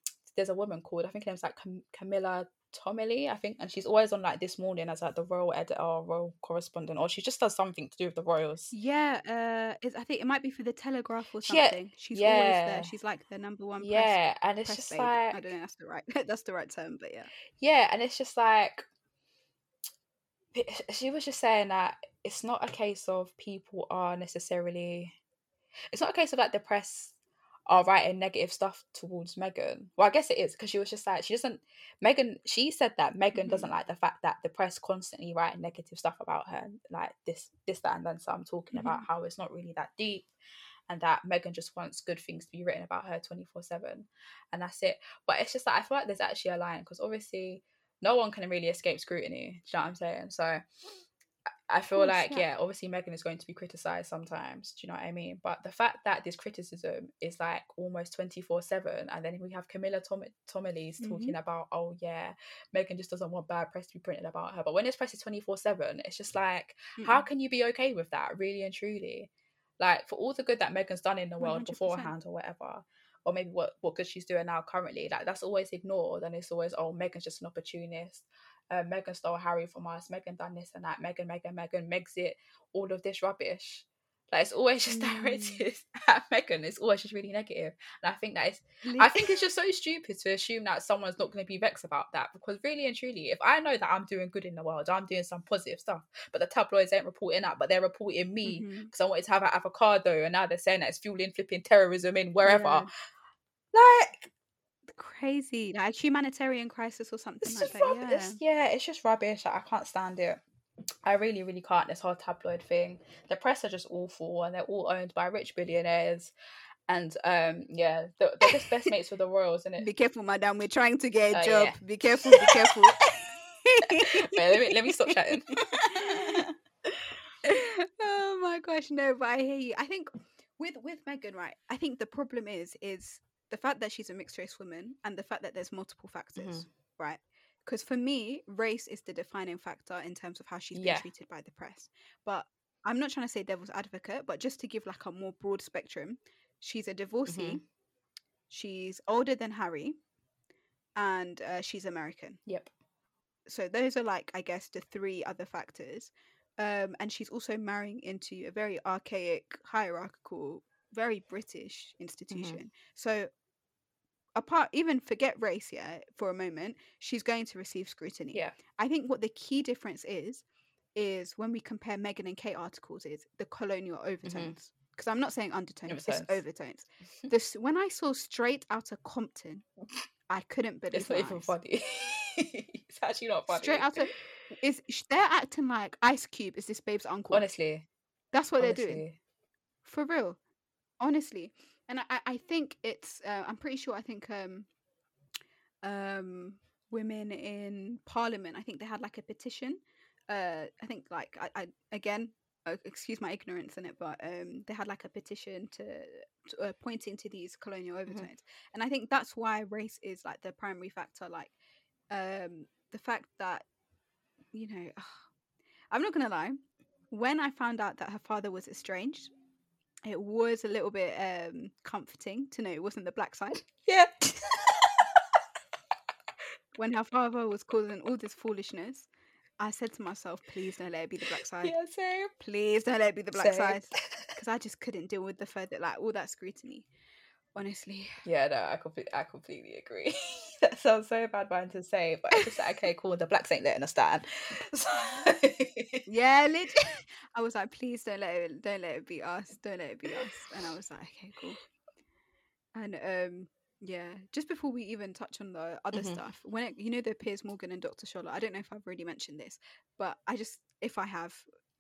Speaker 1: there's a woman called I think her name's like Cam- Camilla Tominey, I think, and she's always on like this morning as like the royal editor, or royal correspondent, or she just does something to do with the royals.
Speaker 2: Yeah, uh, it's, I think it might be for the Telegraph or something. Yeah. She's always there. She's like the number one press,
Speaker 1: Yeah, and it's just
Speaker 2: babe.
Speaker 1: like
Speaker 2: I don't know. That's the right. that's the right term, but yeah.
Speaker 1: Yeah, and it's just like she was just saying that it's not a case of people are necessarily it's not a case of like the press are writing negative stuff towards Meghan. Well, I guess it is because she was just like she doesn't Meghan she said that Meghan
Speaker 2: Mhm.
Speaker 1: doesn't like the fact that the press constantly writing negative stuff about her like this this that and then so I'm talking about how it's not really that deep and that Meghan just wants good things to be written about her 24 7 and that's it but it's just like I feel like there's actually a line because obviously no one can really escape scrutiny do you know what I'm saying so I- feel like
Speaker 2: yeah.
Speaker 1: obviously Meghan is going to be criticized sometimes do you know what I mean but the fact that this criticism is like almost 24 7 and then we have Camilla Tom- Tominey's talking about oh yeah Meghan just doesn't want bad press to be printed about her but when this press is 24 7 it's just like how
Speaker 2: Mm-mm.
Speaker 1: can you be okay with that really and truly like for all the good that meghan's done in the world
Speaker 2: 100%.
Speaker 1: beforehand or whatever or maybe what what good she's doing now currently like that's always ignored and it's always oh meghan's just an opportunist uh, meghan stole harry from us meghan done this and that meghan meghan meghan megs it all of this rubbish like it's always just
Speaker 2: Mm.
Speaker 1: directed at meghan it's always just really negative. and i think that is I think it's just so stupid to assume that someone's not going to be vexed about that because really and truly, if I know that I'm doing good in the world, I'm doing some positive stuff, but the tabloids ain't reporting that, but they're reporting me because I wanted to have an avocado and now they're saying that it's fueling flipping terrorism in wherever.
Speaker 2: Yeah.
Speaker 1: Like,
Speaker 2: crazy, like humanitarian crisis or something
Speaker 1: it's
Speaker 2: like that.
Speaker 1: rubbish.
Speaker 2: Yeah.
Speaker 1: It's, yeah, it's just rubbish. Like, I can't stand it. I really, really can't. This whole tabloid thing. The press are just awful and they're all owned by rich billionaires. And um, yeah, they're, they're just best mates with the royals, and it.
Speaker 2: Be careful, madam. We're trying to get a
Speaker 1: Oh,
Speaker 2: job.
Speaker 1: yeah.
Speaker 2: Be careful. Be careful.
Speaker 1: let me let me stop chatting.
Speaker 2: oh my gosh, no, but I hear you. I think with with Meghan, right? I think the problem is is the fact that she's a mixed race woman and the fact that there's multiple factors, right? Because for me, race is the defining factor in terms of how she's been treated by the press. But I'm not trying to say devil's advocate, but just to give like a more broad spectrum, she's a divorcee. She's older than Harry, and uh, she's American
Speaker 1: Yep.
Speaker 2: so those are like i guess the three other factors um and she's also marrying into a very archaic hierarchical very british institution so apart even forget race yeah for a moment she's going to receive scrutiny
Speaker 1: Yeah.
Speaker 2: i think what the key difference is is when we compare meghan and Kate articles is the colonial overtones because i'm not saying undertones, it's
Speaker 1: Mm-hmm. Overtones.
Speaker 2: overtones this when i saw straight out of compton i couldn't believe
Speaker 1: It's not even
Speaker 2: eyes.
Speaker 1: funny. it's actually not funny.
Speaker 2: Straight out of is they're acting like Ice Cube is this babe's uncle.
Speaker 1: honestly,
Speaker 2: That's what
Speaker 1: honestly.
Speaker 2: they're doing for real, honestly. And I, I- think it's uh, I'm pretty sure I think um um women in Parliament I think they had like a petition. Uh, I think like I, I again uh, excuse my ignorance in it, but um they had like a petition to, to uh, pointing to these colonial overtones, and I think that's why race is like the primary factor. Like um the fact that you know i'm not gonna lie when i found out that her father was estranged it was a little bit um comforting to know it wasn't the black side
Speaker 1: Yeah.
Speaker 2: when her father was causing all this foolishness i said to myself please don't let it be the black side
Speaker 1: yeah, same.
Speaker 2: please don't let it be the black
Speaker 1: same.
Speaker 2: side because i just couldn't deal with the further like all that scrutiny honestly
Speaker 1: yeah, no, I completely, I completely agree. that sounds so bad, man, to say, but I just like, okay, cool. The blacks ain't letting us stand. So...
Speaker 2: yeah legit i was like please don't let it don't let it be us don't let it be us and i was like okay cool and um Yeah, just before we even touch on the other
Speaker 1: Mhm.
Speaker 2: stuff, when it, you know the Piers Morgan and Dr. Shola, I don't know if I've already mentioned this, but I just if I have,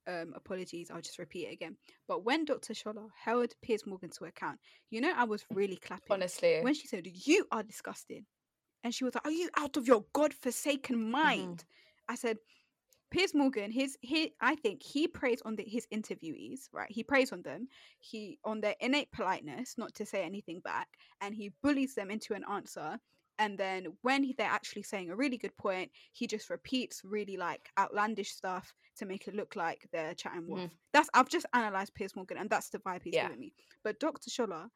Speaker 2: um, apologies, I'll just repeat it again. But when Dr. Shola held Piers Morgan to account, you know I was really clapping
Speaker 1: Honestly.
Speaker 2: when she said, "You are disgusting," and she was like, "Are you out of your godforsaken
Speaker 1: Mm-hmm.
Speaker 2: mind?" I said, Piers Morgan, his he I think he preys on the, his interviewees, right? He preys on them, he on their innate politeness, not to say anything back, and he bullies them into an answer. And then when he, they're actually saying a really good point, he just repeats really like outlandish stuff to make it look like they're chatting wolf.
Speaker 1: Mhm.
Speaker 2: That's I've just analyzed Piers Morgan, and that's the vibe he's
Speaker 1: Yeah.
Speaker 2: giving me. But Dr. Shola,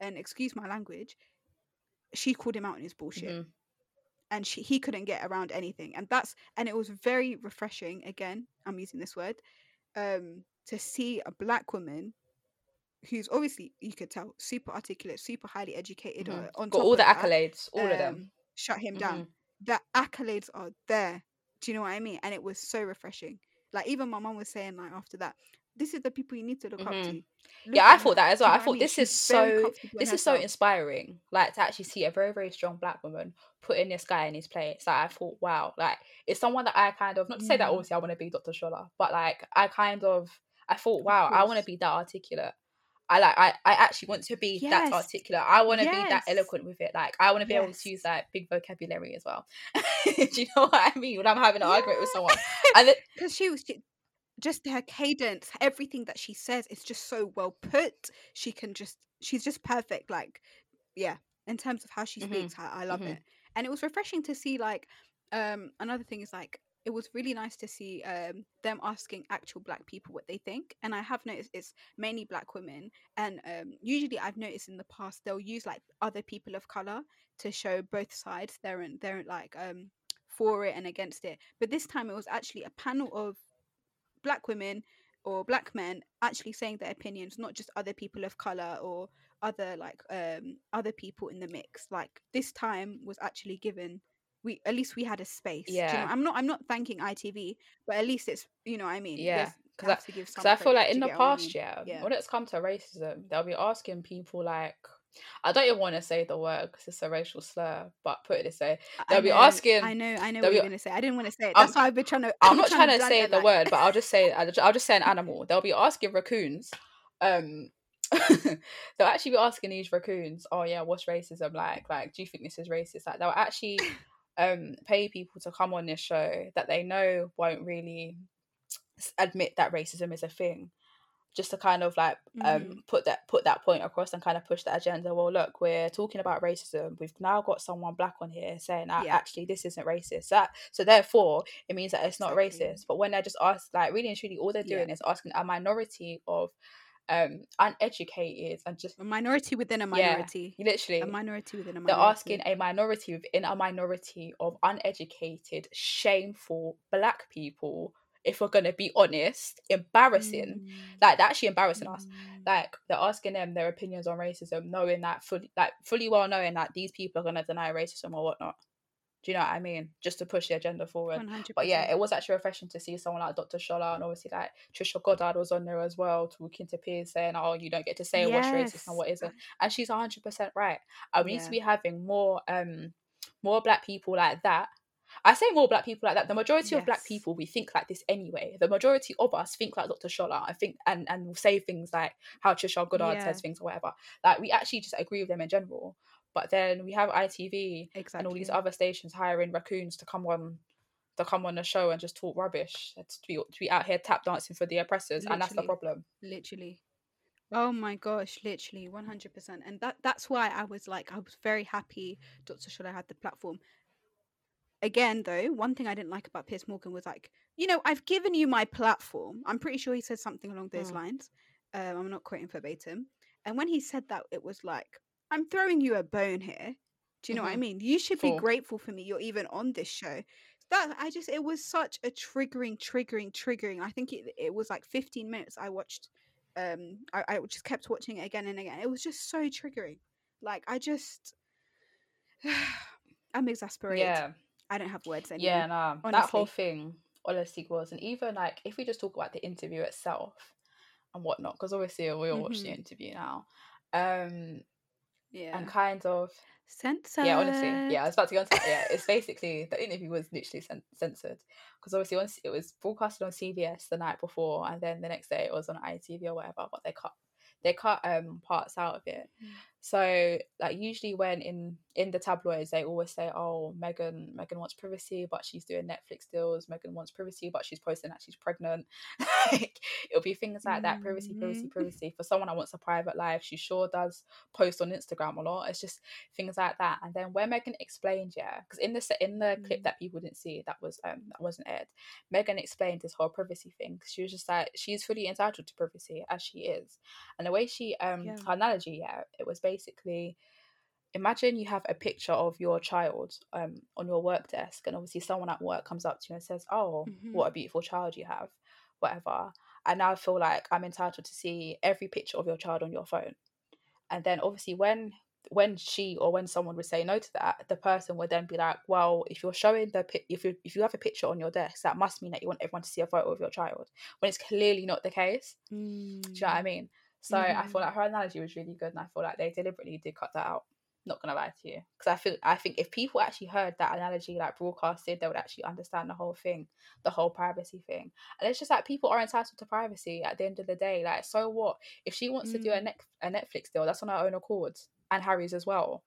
Speaker 2: and excuse my language, she called him out on his bullshit
Speaker 1: Mhm.
Speaker 2: and she, he couldn't get around anything and that's and it was very refreshing again i'm using this word um to see a black woman who's obviously you could tell super articulate super highly educated
Speaker 1: Mhm.
Speaker 2: uh, on
Speaker 1: Got all the
Speaker 2: that,
Speaker 1: accolades, all of them.
Speaker 2: um, shut him
Speaker 1: Mhm.
Speaker 2: down the accolades are there do you know what i mean and it was so refreshing like even my mom was saying like after that this is the people you need to look up
Speaker 1: Mhm.
Speaker 2: to Look
Speaker 1: Yeah, I thought that as well. I thought this is so this is so inspiring. Like to actually see a very, very strong black woman putting this guy in his place. Like I thought, wow, like it's someone that I kind of not to say that
Speaker 2: Mm.
Speaker 1: obviously I want to be Dr. Shola, but like I kind of I thought, wow, I want to be that articulate. I like I, I actually want to be that articulate. I want to be that eloquent with it. Like I want to be able to use
Speaker 2: Yes.
Speaker 1: like big vocabulary as well. Do you know what I mean? When I'm having an argument with someone.
Speaker 2: Because she was she- just her cadence everything that she says is just so well put. She can just she's just perfect like yeah in terms of how she
Speaker 1: Mhm,
Speaker 2: speaks I, I love
Speaker 1: mhm.
Speaker 2: it. And it was refreshing to see like um another thing is like it was really nice to see um them asking actual black people what they think and i have noticed it's mainly black women and um usually i've noticed in the past they'll use like other people of color to show both sides they're in they're like um for it and against it. But this time it was actually a panel of black women or black men actually saying their opinions not just other people of color or other like um other people in the mix like this time was actually given we at least we had a space Do you know
Speaker 1: Yeah.
Speaker 2: i'm not i'm not thanking itv but at least it's you know what i mean
Speaker 1: Yeah, 'cause
Speaker 2: have to give
Speaker 1: Because I feel like in the
Speaker 2: I
Speaker 1: past,
Speaker 2: mean?
Speaker 1: yeah,
Speaker 2: Yeah.
Speaker 1: when it's come to racism, they'll be asking people like, I don't even want to say the word because it's a racial slur, but put it this way, they'll
Speaker 2: I
Speaker 1: be
Speaker 2: know,
Speaker 1: asking-
Speaker 2: i know i know what you're gonna say i didn't want to say it
Speaker 1: I'm-
Speaker 2: that's why i've been trying to
Speaker 1: I'm not trying to say the
Speaker 2: like-
Speaker 1: word, but I'll just say I'll just say an animal. They'll be asking raccoons. Um, they'll actually be asking these raccoons, "Oh yeah, what's racism like? Like, do you think this is racist?" Like, they'll actually um pay people to come on this show that they know won't really admit that racism is a thing, just to kind of like um
Speaker 2: Mhm.
Speaker 1: put that put that point across and kind of push that agenda. Well, look, we're talking about racism. We've now got someone black on here saying that
Speaker 2: Yeah.
Speaker 1: actually this isn't racist. So, that, so therefore, it means that it's not
Speaker 2: Exactly.
Speaker 1: racist. But when they're just asked, like really and truly, all they're
Speaker 2: Yeah.
Speaker 1: doing is asking a minority of um uneducated and just
Speaker 2: a minority within a
Speaker 1: Yeah,
Speaker 2: minority
Speaker 1: literally
Speaker 2: a minority within a minority.
Speaker 1: they're asking a minority within a minority of uneducated, shameful black people. If we're gonna be honest, embarrassing.
Speaker 2: Mm,
Speaker 1: Like they're actually embarrassing us.
Speaker 2: mm.
Speaker 1: Like they're asking them their opinions on racism, knowing that fully, like fully well knowing that these people are gonna deny racism or whatnot. Do you know what I mean? Just to push the agenda forward.
Speaker 2: 100%.
Speaker 1: But yeah, it was actually refreshing to see someone like Dr. Shola and obviously like Trisha Goddard was on there as well, talking to Piers saying, "Oh, you don't get to say what's racist and what
Speaker 2: Yes.
Speaker 1: isn't," and she's hundred percent right. And we need to be having more um more black people like that. I say more black people like that. The majority of black people we think like this anyway. The majority of us think like Dr. Shola. I think and and will say things like how Trisha Goddard
Speaker 2: Yeah.
Speaker 1: says things or whatever. Like we actually just agree with them in general. But then we have ITV
Speaker 2: exactly.
Speaker 1: and all these other stations hiring raccoons to come on to come on the show and just talk rubbish to be, to be out here tap dancing for the oppressors and that's the problem
Speaker 2: literally oh my gosh literally 100% and that that's why i was like i was very happy dr shola had the platform again though one thing i didn't like about piers morgan was like you know i've given you my platform. I'm pretty sure he said something along those
Speaker 1: Mm.
Speaker 2: lines um, i'm not quoting verbatim and when he said that it was like i'm throwing you a bone here. Do you know what i
Speaker 1: Mhm.
Speaker 2: mean? You should be grateful for me you're even on this show. That i just it was such a triggering triggering triggering i think it, it was like 15 minutes i watched um I, I just kept watching it again and again it was just so triggering like i just i'm exasperated.
Speaker 1: Yeah
Speaker 2: i don't have words anymore
Speaker 1: yeah nah that whole
Speaker 2: honestly.
Speaker 1: thing honestly was and even like if we just talk about the interview itself and whatnot because obviously we all watched the
Speaker 2: Mhm.
Speaker 1: interview now um
Speaker 2: yeah
Speaker 1: and kind of
Speaker 2: Censored.
Speaker 1: Yeah, honestly, yeah, I was about to go into yeah. It's basically the interview was literally cen- censored because obviously once it was broadcasted on CBS the night before, and then the next day it was on ITV or whatever. But they cut they cut um parts out of it.
Speaker 2: Mm.
Speaker 1: So like usually when in in the tabloids they always say, Oh, Meghan Meghan wants privacy, but she's doing Netflix deals, Meghan wants privacy, but she's posting that she's pregnant. like it'll be things like that, privacy, privacy,
Speaker 2: Mhm.
Speaker 1: privacy. For someone that wants a private life, she sure does post on Instagram a lot. It's just things like that. And then when Meghan explained, yeah, because in the in the clip
Speaker 2: Mm.
Speaker 1: that people didn't see, that was um that wasn't aired. Meghan explained this whole privacy thing. She was just like she's fully entitled to privacy as she is, and the way she um
Speaker 2: Yeah.
Speaker 1: her analogy, yeah, it was basically imagine you have a picture of your child um on your work desk, and obviously someone at work comes up to you and says, "Oh,
Speaker 2: Mhm.
Speaker 1: what a beautiful child you have," whatever. And now I feel like I'm entitled to see every picture of your child on your phone and then obviously when when she or when someone would say no to that the person would then be like well if you're showing the if you if you have a picture on your desk that must mean that you want everyone to see a photo of your child when it's clearly not the case do you know what i
Speaker 2: Mm.
Speaker 1: mean so i
Speaker 2: Mhm.
Speaker 1: feel like her analogy was really good and i feel like they deliberately did cut that out not gonna lie to you. Because i feel i think if people actually heard that analogy like broadcasted they would actually understand the whole thing the whole privacy thing. And it's just like people are entitled to privacy at the end of the day. Like so what? If she wants to do a,
Speaker 2: Mm.
Speaker 1: net, a netflix deal that's on her own accord and harry's as well.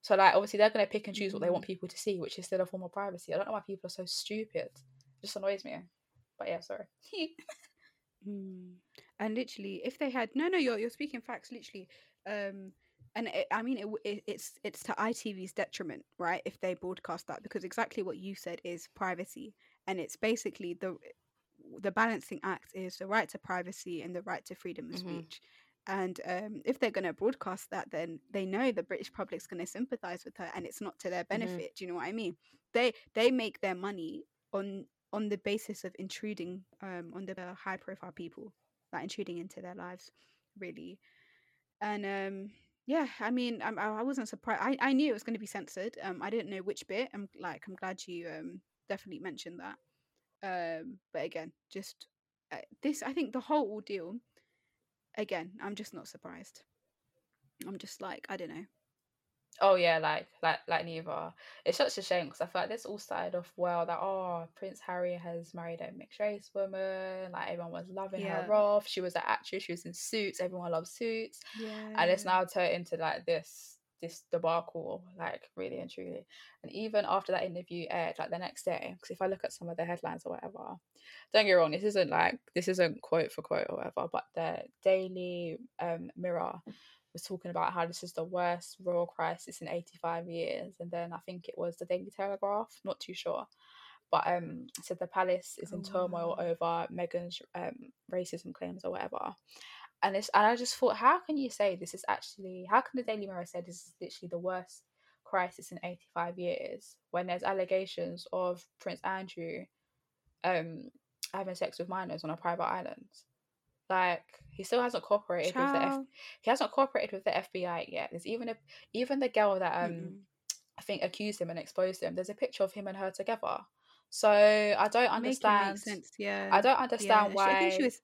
Speaker 1: So like obviously they're going to pick and choose what they want
Speaker 2: Mhm.
Speaker 1: people to see which is still a form of privacy. I don't know why people are so stupid. It just annoys me. But yeah sorry.
Speaker 2: Mm. And literally, if they had no, no, you're you're speaking facts. Literally, um, and it, I mean, it, it, it's it's to ITV's detriment, right? If they broadcast that, because exactly what you said is privacy, and it's basically the the balancing act is the right to privacy and the right to freedom of
Speaker 1: Mhm.
Speaker 2: speech. And um, if they're going to broadcast that, then they know the British public's going to sympathise with her, and it's not to their benefit. Do you know what I mean? They they make their money on on the basis of intruding um, on the high profile people, like intruding into their lives, really. And um, yeah, I mean, I I wasn't surprised. I, I knew it was going to be censored. Um, I didn't know which bit. I'm like, I'm glad you um definitely mentioned that. Um, but again, just uh, this. I think the whole ordeal. Again, I'm just not surprised. I'm just like, I don't know.
Speaker 1: Oh yeah, like like like neither. It's such a shame because I feel like this all started off well. That oh, Prince Harry has married a mixed race woman. Like everyone was loving
Speaker 2: Yeah.
Speaker 1: her off. She was an actress. She was in Suits. Everyone loves Suits,
Speaker 2: Yeah.
Speaker 1: and it's now turned into like this this debacle, like really and truly. And even after that interview aired, like the next day, because if I look at some of the headlines or whatever, don't get me wrong, this isn't like this isn't quote for quote or whatever, but the Daily um, Mirror was talking about how this is the worst royal crisis in 85 years and then i think it was the daily telegraph not too sure. But um said the palace is in
Speaker 2: Oh,
Speaker 1: turmoil
Speaker 2: wow.
Speaker 1: over meghan's um racism claims or whatever. And it's and i just thought how can you say this is actually how can the daily mirror say this is literally the worst crisis in 85 years when there's allegations of prince andrew um having sex with minors on a private island like he still hasn't cooperated with the F- he hasn't cooperated with the FBI yet. There's even a even the girl that um
Speaker 2: Mm-mm.
Speaker 1: I think accused him and exposed him. There's a picture of him and her together. So I don't understand.
Speaker 2: make sense. Yeah.
Speaker 1: I don't understand
Speaker 2: she-
Speaker 1: why.
Speaker 2: I think she was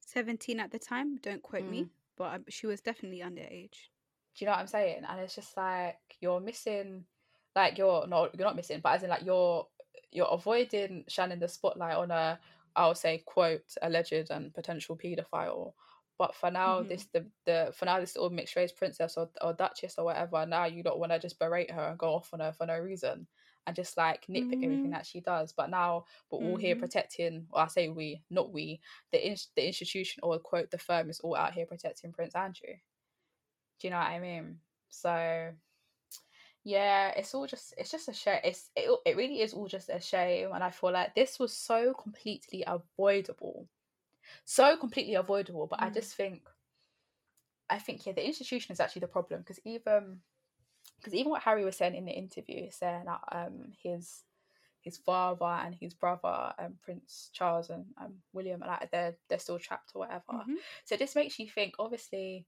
Speaker 2: 17 at the time. Don't quote
Speaker 1: Mm.
Speaker 2: me, but um, she was definitely underage.
Speaker 1: Do you know what I'm saying? And it's just like you're missing, like you're not you're not missing, but as in like you're you're avoiding shining the spotlight on a I'll say quote alleged and potential paedophile. But for now,
Speaker 2: Mhm.
Speaker 1: this the the for now this little mixed race princess or, or duchess or whatever. Now you don't want to just berate her and go off on her for no reason and just like nitpick everything
Speaker 2: Mhm.
Speaker 1: that she does. But now we're all here
Speaker 2: Mhm.
Speaker 1: protecting. Or I say we, not we. The in, the institution or quote the firm is all out here protecting Prince Andrew. Do you know what I mean? So yeah, it's all just it's just a shame. It's it, it really is all just a shame, and I feel like this was so completely avoidable, so completely avoidable. But I
Speaker 2: Mm.
Speaker 1: just think, I think yeah, the institution is actually the problem because even because even what Harry was saying in the interview, saying that um his his father and his brother um Prince Charles and um William like they're they're still trapped or whatever.
Speaker 2: Mhm.
Speaker 1: So this makes you think, obviously,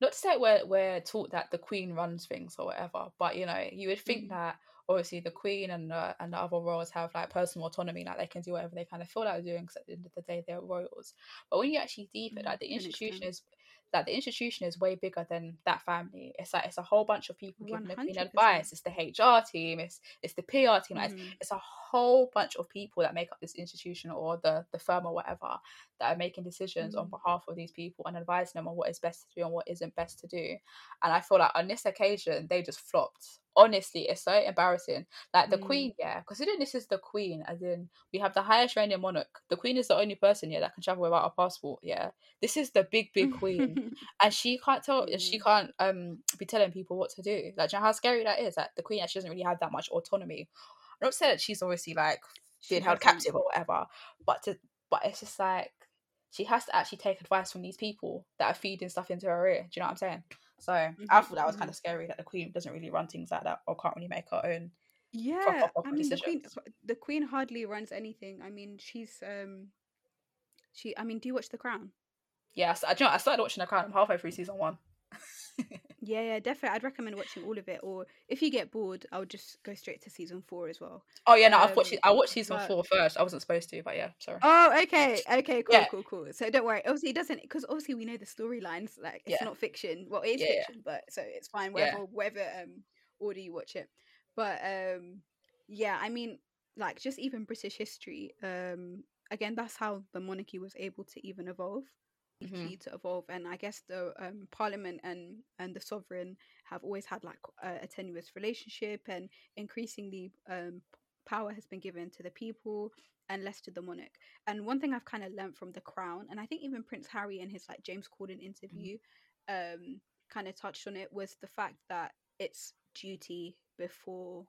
Speaker 1: not to say we're we're taught that the Queen runs things or whatever, but you know, you would think
Speaker 2: Mhm.
Speaker 1: that obviously the Queen and the and the other royals have like personal autonomy, like they can do whatever they kind of feel like doing. Because at the end of the day, they're royals. But when you actually deep it,
Speaker 2: Mm,
Speaker 1: like the institution is that the institution is way bigger than that family. It's like it's a whole bunch of people giving the
Speaker 2: 100%.
Speaker 1: advice. It's the HR team. It's it's the PR team. Like, it's,
Speaker 2: Mhm.
Speaker 1: it's a whole bunch of people that make up this institution or the the firm or whatever that are making decisions on
Speaker 2: Mm.
Speaker 1: behalf of these people and advising them on what is best to do and what isn't best to do. And I feel like on this occasion they just flopped. Honestly, it's so embarrassing. Like the
Speaker 2: Mm.
Speaker 1: queen, yeah, considering this is the queen, as in we have the highest reigning monarch. The queen is the only person, yeah, that can travel without a passport. Yeah, this is the big, big queen, and she can't tell, she
Speaker 2: Mm.
Speaker 1: can't um be telling people what to do. Like, do you know how scary that is? Like the queen, actually doesn't really have that much autonomy. I'm not saying that she's obviously like
Speaker 2: She
Speaker 1: being held
Speaker 2: hasn't.
Speaker 1: captive or whatever, but to, but it's just like she has to actually take advice from these people that are feeding stuff into her ear. Do you know what I'm saying? So I
Speaker 2: Mhm,
Speaker 1: thought that was kind of scary that the queen doesn't really run things like that or can't really make her own
Speaker 2: Yeah, I mean the queen. The queen hardly runs anything. I mean, she's um, she. I mean, do you watch The Crown?
Speaker 1: Yeah, so, do you know. I started watching The Crown. I'm halfway through season one.
Speaker 2: Yeah, yeah, definitely. I'd recommend watching all of it. Or if you get bored, I would just go straight to season four as well.
Speaker 1: oh yeah, no, I've watched.
Speaker 2: Um,
Speaker 1: I watched season
Speaker 2: but-
Speaker 1: four first. I wasn't supposed to, but yeah, sorry.
Speaker 2: Oh, okay, okay, cool,
Speaker 1: Yeah.
Speaker 2: cool, cool. So don't worry. Obviously, it doesn't because obviously we know the storylines. Like it's
Speaker 1: Yeah.
Speaker 2: not fiction. Well, it is
Speaker 1: Yeah,
Speaker 2: fiction, but so it's fine. Whatever, whatever um order you watch it. But um, yeah, I mean, like just even British history. Um, again, that's how the monarchy was able to even evolve.
Speaker 1: Mhm.
Speaker 2: key to evolve and i guess the um, parliament and and the sovereign have always had like a, a tenuous relationship and increasingly um, power has been given to the people and less to the monarch and one thing i've kind of learned from the crown and i think even prince harry in his like james corden interview um kind of touched on it was the fact that it's duty before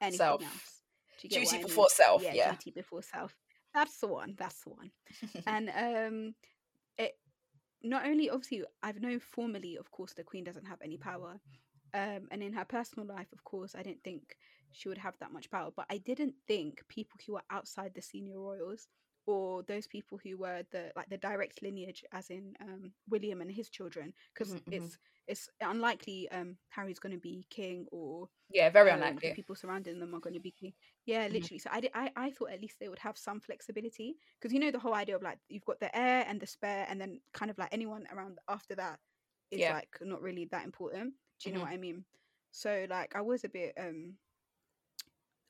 Speaker 2: anything
Speaker 1: Self.
Speaker 2: else Do you get what
Speaker 1: Duty
Speaker 2: I mean?
Speaker 1: before self, yeah.
Speaker 2: duty before self that's the one that's the one and um not only obviously i've known formally of course the queen doesn't have any power um and in her personal life of course i didn't think she would have that much power but i didn't think people who are outside the senior royals or those people who were the like the direct lineage as in um william and his children because
Speaker 1: Mhm, mhm.
Speaker 2: it's it's unlikely um harry's going to be king or
Speaker 1: yeah, very
Speaker 2: um, the
Speaker 1: unlikely.
Speaker 2: people surrounding them are going to be king. Yeah,
Speaker 1: Mhm.
Speaker 2: literally. So I, did, I I thought at least they would have some flexibility because you know the whole idea of like you've got the heir and the spare, and then kind of like anyone around after that is
Speaker 1: Yeah.
Speaker 2: like not really that important. Do you know
Speaker 1: Mhm.
Speaker 2: what I mean? So like I was a bit um.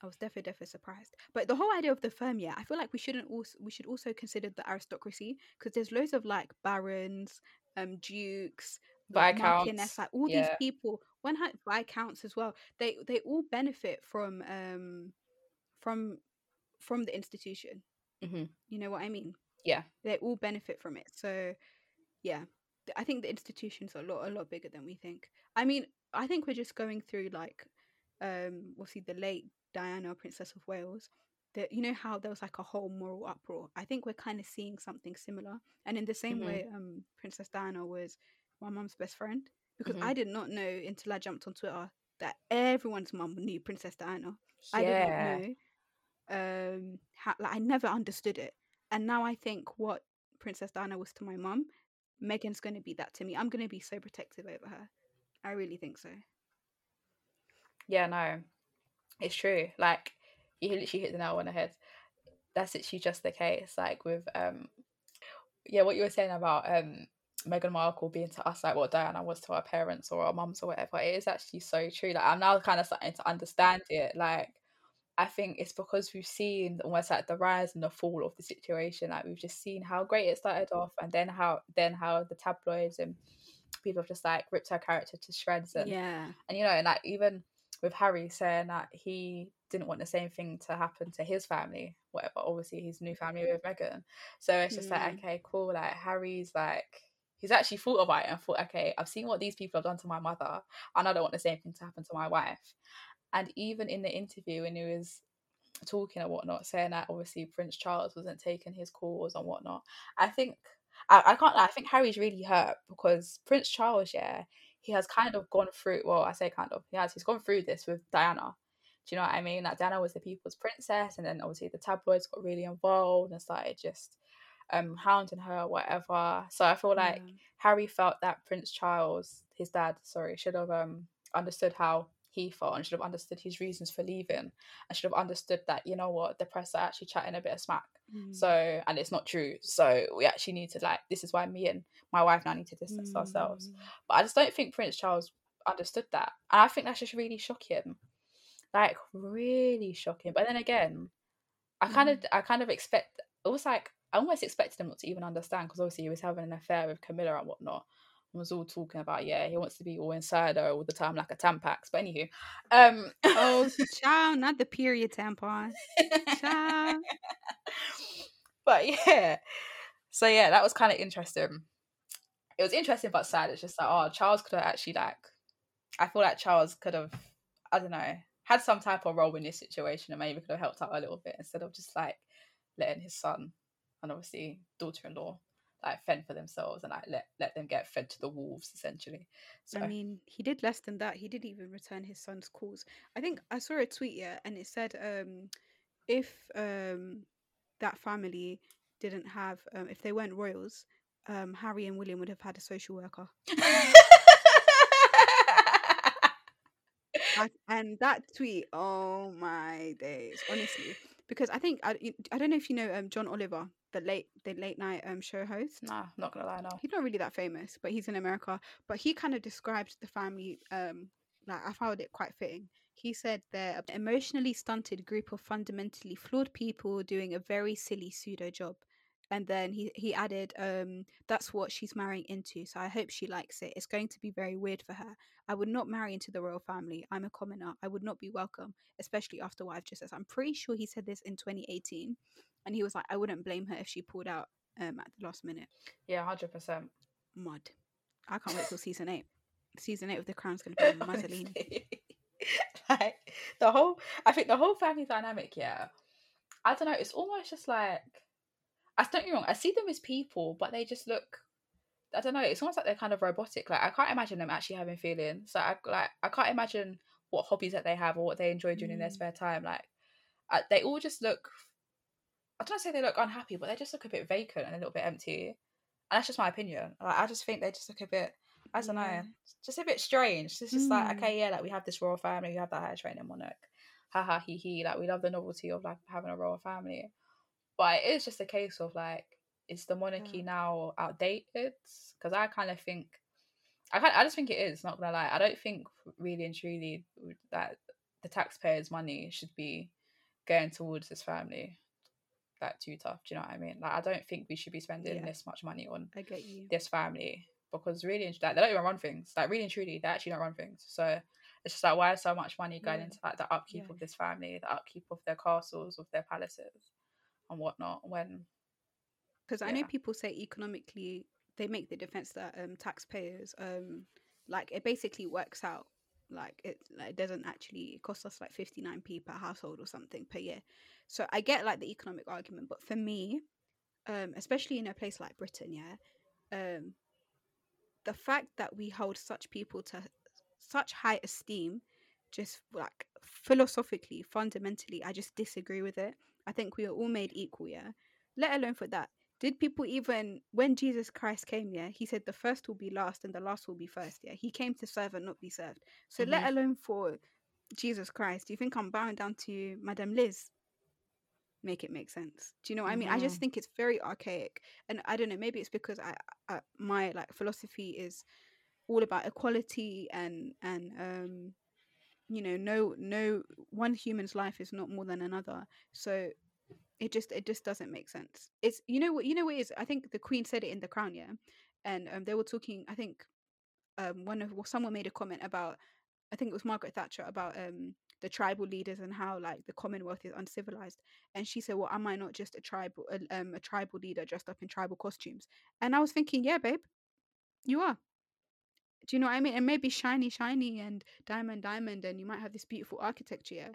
Speaker 2: I was definitely, definitely surprised. But the whole idea of the firm, yeah, I feel like we shouldn't also we should also consider the aristocracy because there's loads of like barons, um, dukes,
Speaker 1: Viscounts,
Speaker 2: like all
Speaker 1: yeah.
Speaker 2: these people. One had viscounts as well. They they all benefit from um from from the institution.
Speaker 1: Mhm.
Speaker 2: You know what I mean?
Speaker 1: Yeah.
Speaker 2: They all benefit from it. So yeah, I think the institutions are a lot a lot bigger than we think. I mean, I think we're just going through like um we'll see the late Diana, Princess of Wales. That you know how there was like a whole moral uproar. I think we're kind of seeing something similar. And in the same
Speaker 1: Mhm.
Speaker 2: way, um, Princess Diana was my mum's best friend because
Speaker 1: Mhm.
Speaker 2: I did not know until I jumped on Twitter that everyone's mum knew Princess Diana. I did not know. Um, how, like I never understood it, and now I think what Princess Diana was to my mum, Meghan's going to be that to me. I'm going to be so protective over her. I really think so.
Speaker 1: Yeah, no, it's true. Like you literally hit the nail on the head. That's literally just the case. Like with um, yeah, what you were saying about um Meghan Markle being to us like what Diana was to our parents or our mums or whatever. It is actually so true. Like I'm now kind of starting to understand it. Like I think it's because we've seen almost like the rise and the fall of the situation. Like we've just seen how great it started off, and then how then how the tabloids and people have just like ripped her character to shreds and
Speaker 2: Yeah.
Speaker 1: and you know, and like even with Harry saying that he didn't want the same thing to happen to his family, whatever. Obviously, his new family with Meghan. So it's just like,
Speaker 2: Mm.
Speaker 1: okay, cool. Like Harry's like he's actually thought about it and thought, okay, I've seen what these people have done to my mother, and I don't want the same thing to happen to my wife. And even in the interview, when he was talking and whatnot, saying that obviously Prince Charles wasn't taking his calls and whatnot, I think I, I can't I think Harry's really hurt because Prince Charles, yeah, he has kind of gone through well, I say kind of, he has he's gone through this with Diana. Do you know what I mean? Like Diana was the people's princess and then obviously the tabloids got really involved and started just um hounding her whatever. So I feel like
Speaker 2: Yeah.
Speaker 1: Harry felt that Prince Charles, his dad, sorry, should have um understood how he felt and should have understood his reasons for leaving and should have understood that you know what the press are actually chatting a bit of smack.
Speaker 2: Mm.
Speaker 1: so and it's not true. So we actually need to like this is why me and my wife now need to distance ourselves.
Speaker 2: Mm.
Speaker 1: but i just don't think prince charles understood that. And i think that's just really shocking. Like really shocking. But then again i kind of i kind of expect it was like i almost expected him not to even understand because obviously he was having an affair with camilla and whatnot was all talking about yeah he wants to be all inside her all the time like a tampax but anywho um
Speaker 2: Oh, child, not the period tampon. Child.
Speaker 1: but yeah so yeah that was kind of interesting it was interesting but sad it's just like oh charles could have actually like i feel like charles could have i don't know had some type of role in this situation and maybe could have helped out a little bit instead of just like letting his son and obviously daughter-in-law like fend for themselves and like let, let them get fed to the wolves essentially so
Speaker 2: I mean, he did less than that. He didn't even return his son's calls. I think I saw a tweet, yeah, and it said um, if um, that family didn't have, um, if they weren't royals, um, Harry and William would have had a social worker. I, and that tweet, oh my days, honestly, because I think I, I don't know if you know um, John Oliver, the late the late night um show host.
Speaker 1: nah not gonna lie no
Speaker 2: He's not really that famous, but he's in America. But he kind of described the family um like I found it quite fitting. He said they're an emotionally stunted group of fundamentally flawed people doing a very silly pseudo job. And then he, he added, um, that's what she's marrying into, so I hope she likes it. It's going to be very weird for her. I would not marry into the royal family. I'm a commoner. I would not be welcome, especially after what I've just said. I'm pretty sure he said this in 2018. And he was like, I wouldn't blame her if she pulled out um, at the last minute.
Speaker 1: yeah 100%
Speaker 2: Mud. I can't wait till season eight. Season eight of The Crown's going to be.
Speaker 1: Honestly. like the whole i think the whole family dynamic yeah i don't know it's almost just like i don't get me wrong i see them as people but they just look i don't know it's almost like they're kind of robotic like i can't imagine them actually having feelings so i like i can't imagine what hobbies that they have or what they enjoy doing in their
Speaker 2: Mm.
Speaker 1: spare time like uh, they all just look i don't say they look unhappy but they just look a bit vacant and a little bit empty and that's just my opinion like, i just think they just look a bit I don't
Speaker 2: Yeah.
Speaker 1: know, just a bit strange. It's just like,
Speaker 2: Mm.
Speaker 1: okay, yeah, like we have this royal family, we have that high training monarch, ha ha he he. Like we love the novelty of like having a royal family, but it is just a case of like, is the monarchy
Speaker 2: Yeah.
Speaker 1: now outdated? Because I kind of think, I kind, I just think it is. Not gonna lie, I don't think really and truly that the taxpayers' money should be going towards this family. That too tough. Do you know what I mean? Like I don't think we should be spending
Speaker 2: Yeah.
Speaker 1: this much money on
Speaker 2: I get you.
Speaker 1: this family because really and- like they don't even run things like really and truly they actually don't run things so it's just like why is so much money going
Speaker 2: Yeah.
Speaker 1: into like the upkeep
Speaker 2: Yeah.
Speaker 1: of this family the upkeep of their castles of their palaces and whatnot when
Speaker 2: Because I know people say economically they make the defense that um, taxpayers um like it basically works out like it like it doesn't actually it costs us like 59p per household or something per year. So I get like the economic argument, but for me, um, especially in a place like Britain, yeah, um, the fact that we hold such people to such high esteem, just like philosophically, fundamentally, I just disagree with it. I think we are all made equal, yeah. Let alone for that. Did people even when Jesus Christ came, yeah, he said the first will be last and the last will be first, yeah. He came to serve and not be served. So let
Speaker 1: Mhm.
Speaker 2: alone for Jesus Christ, do you think I'm bowing down to Madame Liz? Make it make sense. Do you know what I mean? I just think it's very archaic, and I don't know. Maybe it's because I, I my like philosophy is all about equality and and um you know no no one human's life is not more than another so it just it just doesn't make sense. It's you know what you know what is? I think the queen said it in the crown yeah? And um, they were talking i think um one of well, someone made a comment about i think it was margaret thatcher about um the tribal leaders and how like the commonwealth is uncivilized and she said well am i not just a tribal um, a tribal leader dressed up in tribal costumes? And i was thinking yeah babe you are do you know what I mean? And maybe shiny, shiny, and diamond, diamond, and you might have this beautiful architecture. Yeah?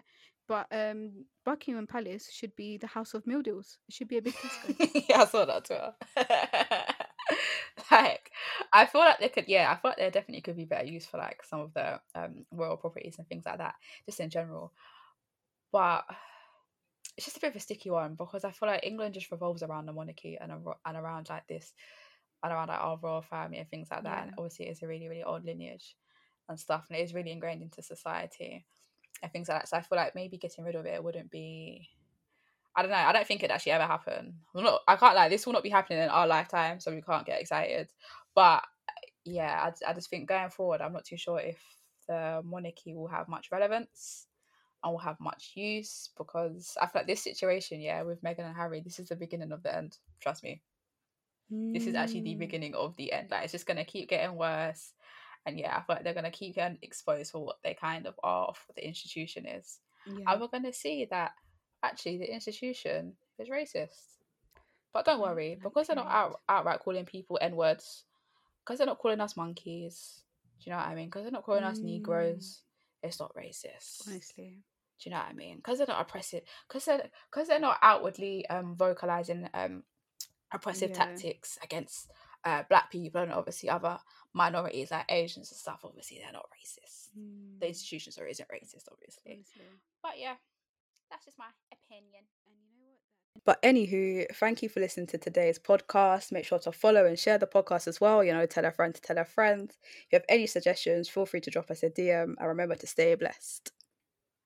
Speaker 2: But um, Buckingham Palace should be the House of Mildews. It should be a big Tesco.
Speaker 1: yeah, I saw that too. like, I feel like they could, yeah, I feel like there definitely could be better use for like some of the um royal properties and things like that, just in general. But it's just a bit of a sticky one because I feel like England just revolves around the monarchy and and around like this around like our royal family and things like that. And obviously, it's a really really old lineage. and stuff, and it is really ingrained into society and things like that. So I feel like maybe getting rid of it wouldn't be. I don't know. I don't think it actually ever happen. I'm not. I can't like this will not be happening in our lifetime, so we can't get excited. But yeah, I, I just think going forward, I'm not too sure if the monarchy will have much relevance and will have much use because I feel like this situation, yeah, with Meghan and Harry, this is the beginning of the end. Trust me. This is actually the
Speaker 2: Mm,
Speaker 1: beginning of the end. Like it's just gonna keep getting worse. And yeah, I feel like they're gonna keep getting exposed for what they kind of are, what the institution is.
Speaker 2: yeah.
Speaker 1: And we're gonna see that actually the institution is racist. But don't
Speaker 2: Mm,
Speaker 1: worry, because they're not out, outright calling people N words, because they're not calling us monkeys. Do you know what I mean? Because they're not calling us
Speaker 2: Mm.
Speaker 1: Negroes. It's not racist.
Speaker 2: Honestly.
Speaker 1: Do you know what I mean? Because they're not oppressive. Because they're because they're not outwardly um vocalizing um oppressive
Speaker 2: Yeah.
Speaker 1: tactics against uh black people and obviously other minorities like Asians and stuff. Obviously, they're not racist. The
Speaker 2: Mm,
Speaker 1: institutions are isn't racist, obviously.
Speaker 2: honestly.
Speaker 1: But yeah, that's just my opinion.
Speaker 2: And you know what?
Speaker 1: But anywho, thank you for listening to today's podcast. Make sure to follow and share the podcast as well. You know, tell a friend to tell a friend. If you have any suggestions, feel free to drop us a DM and remember to stay blessed.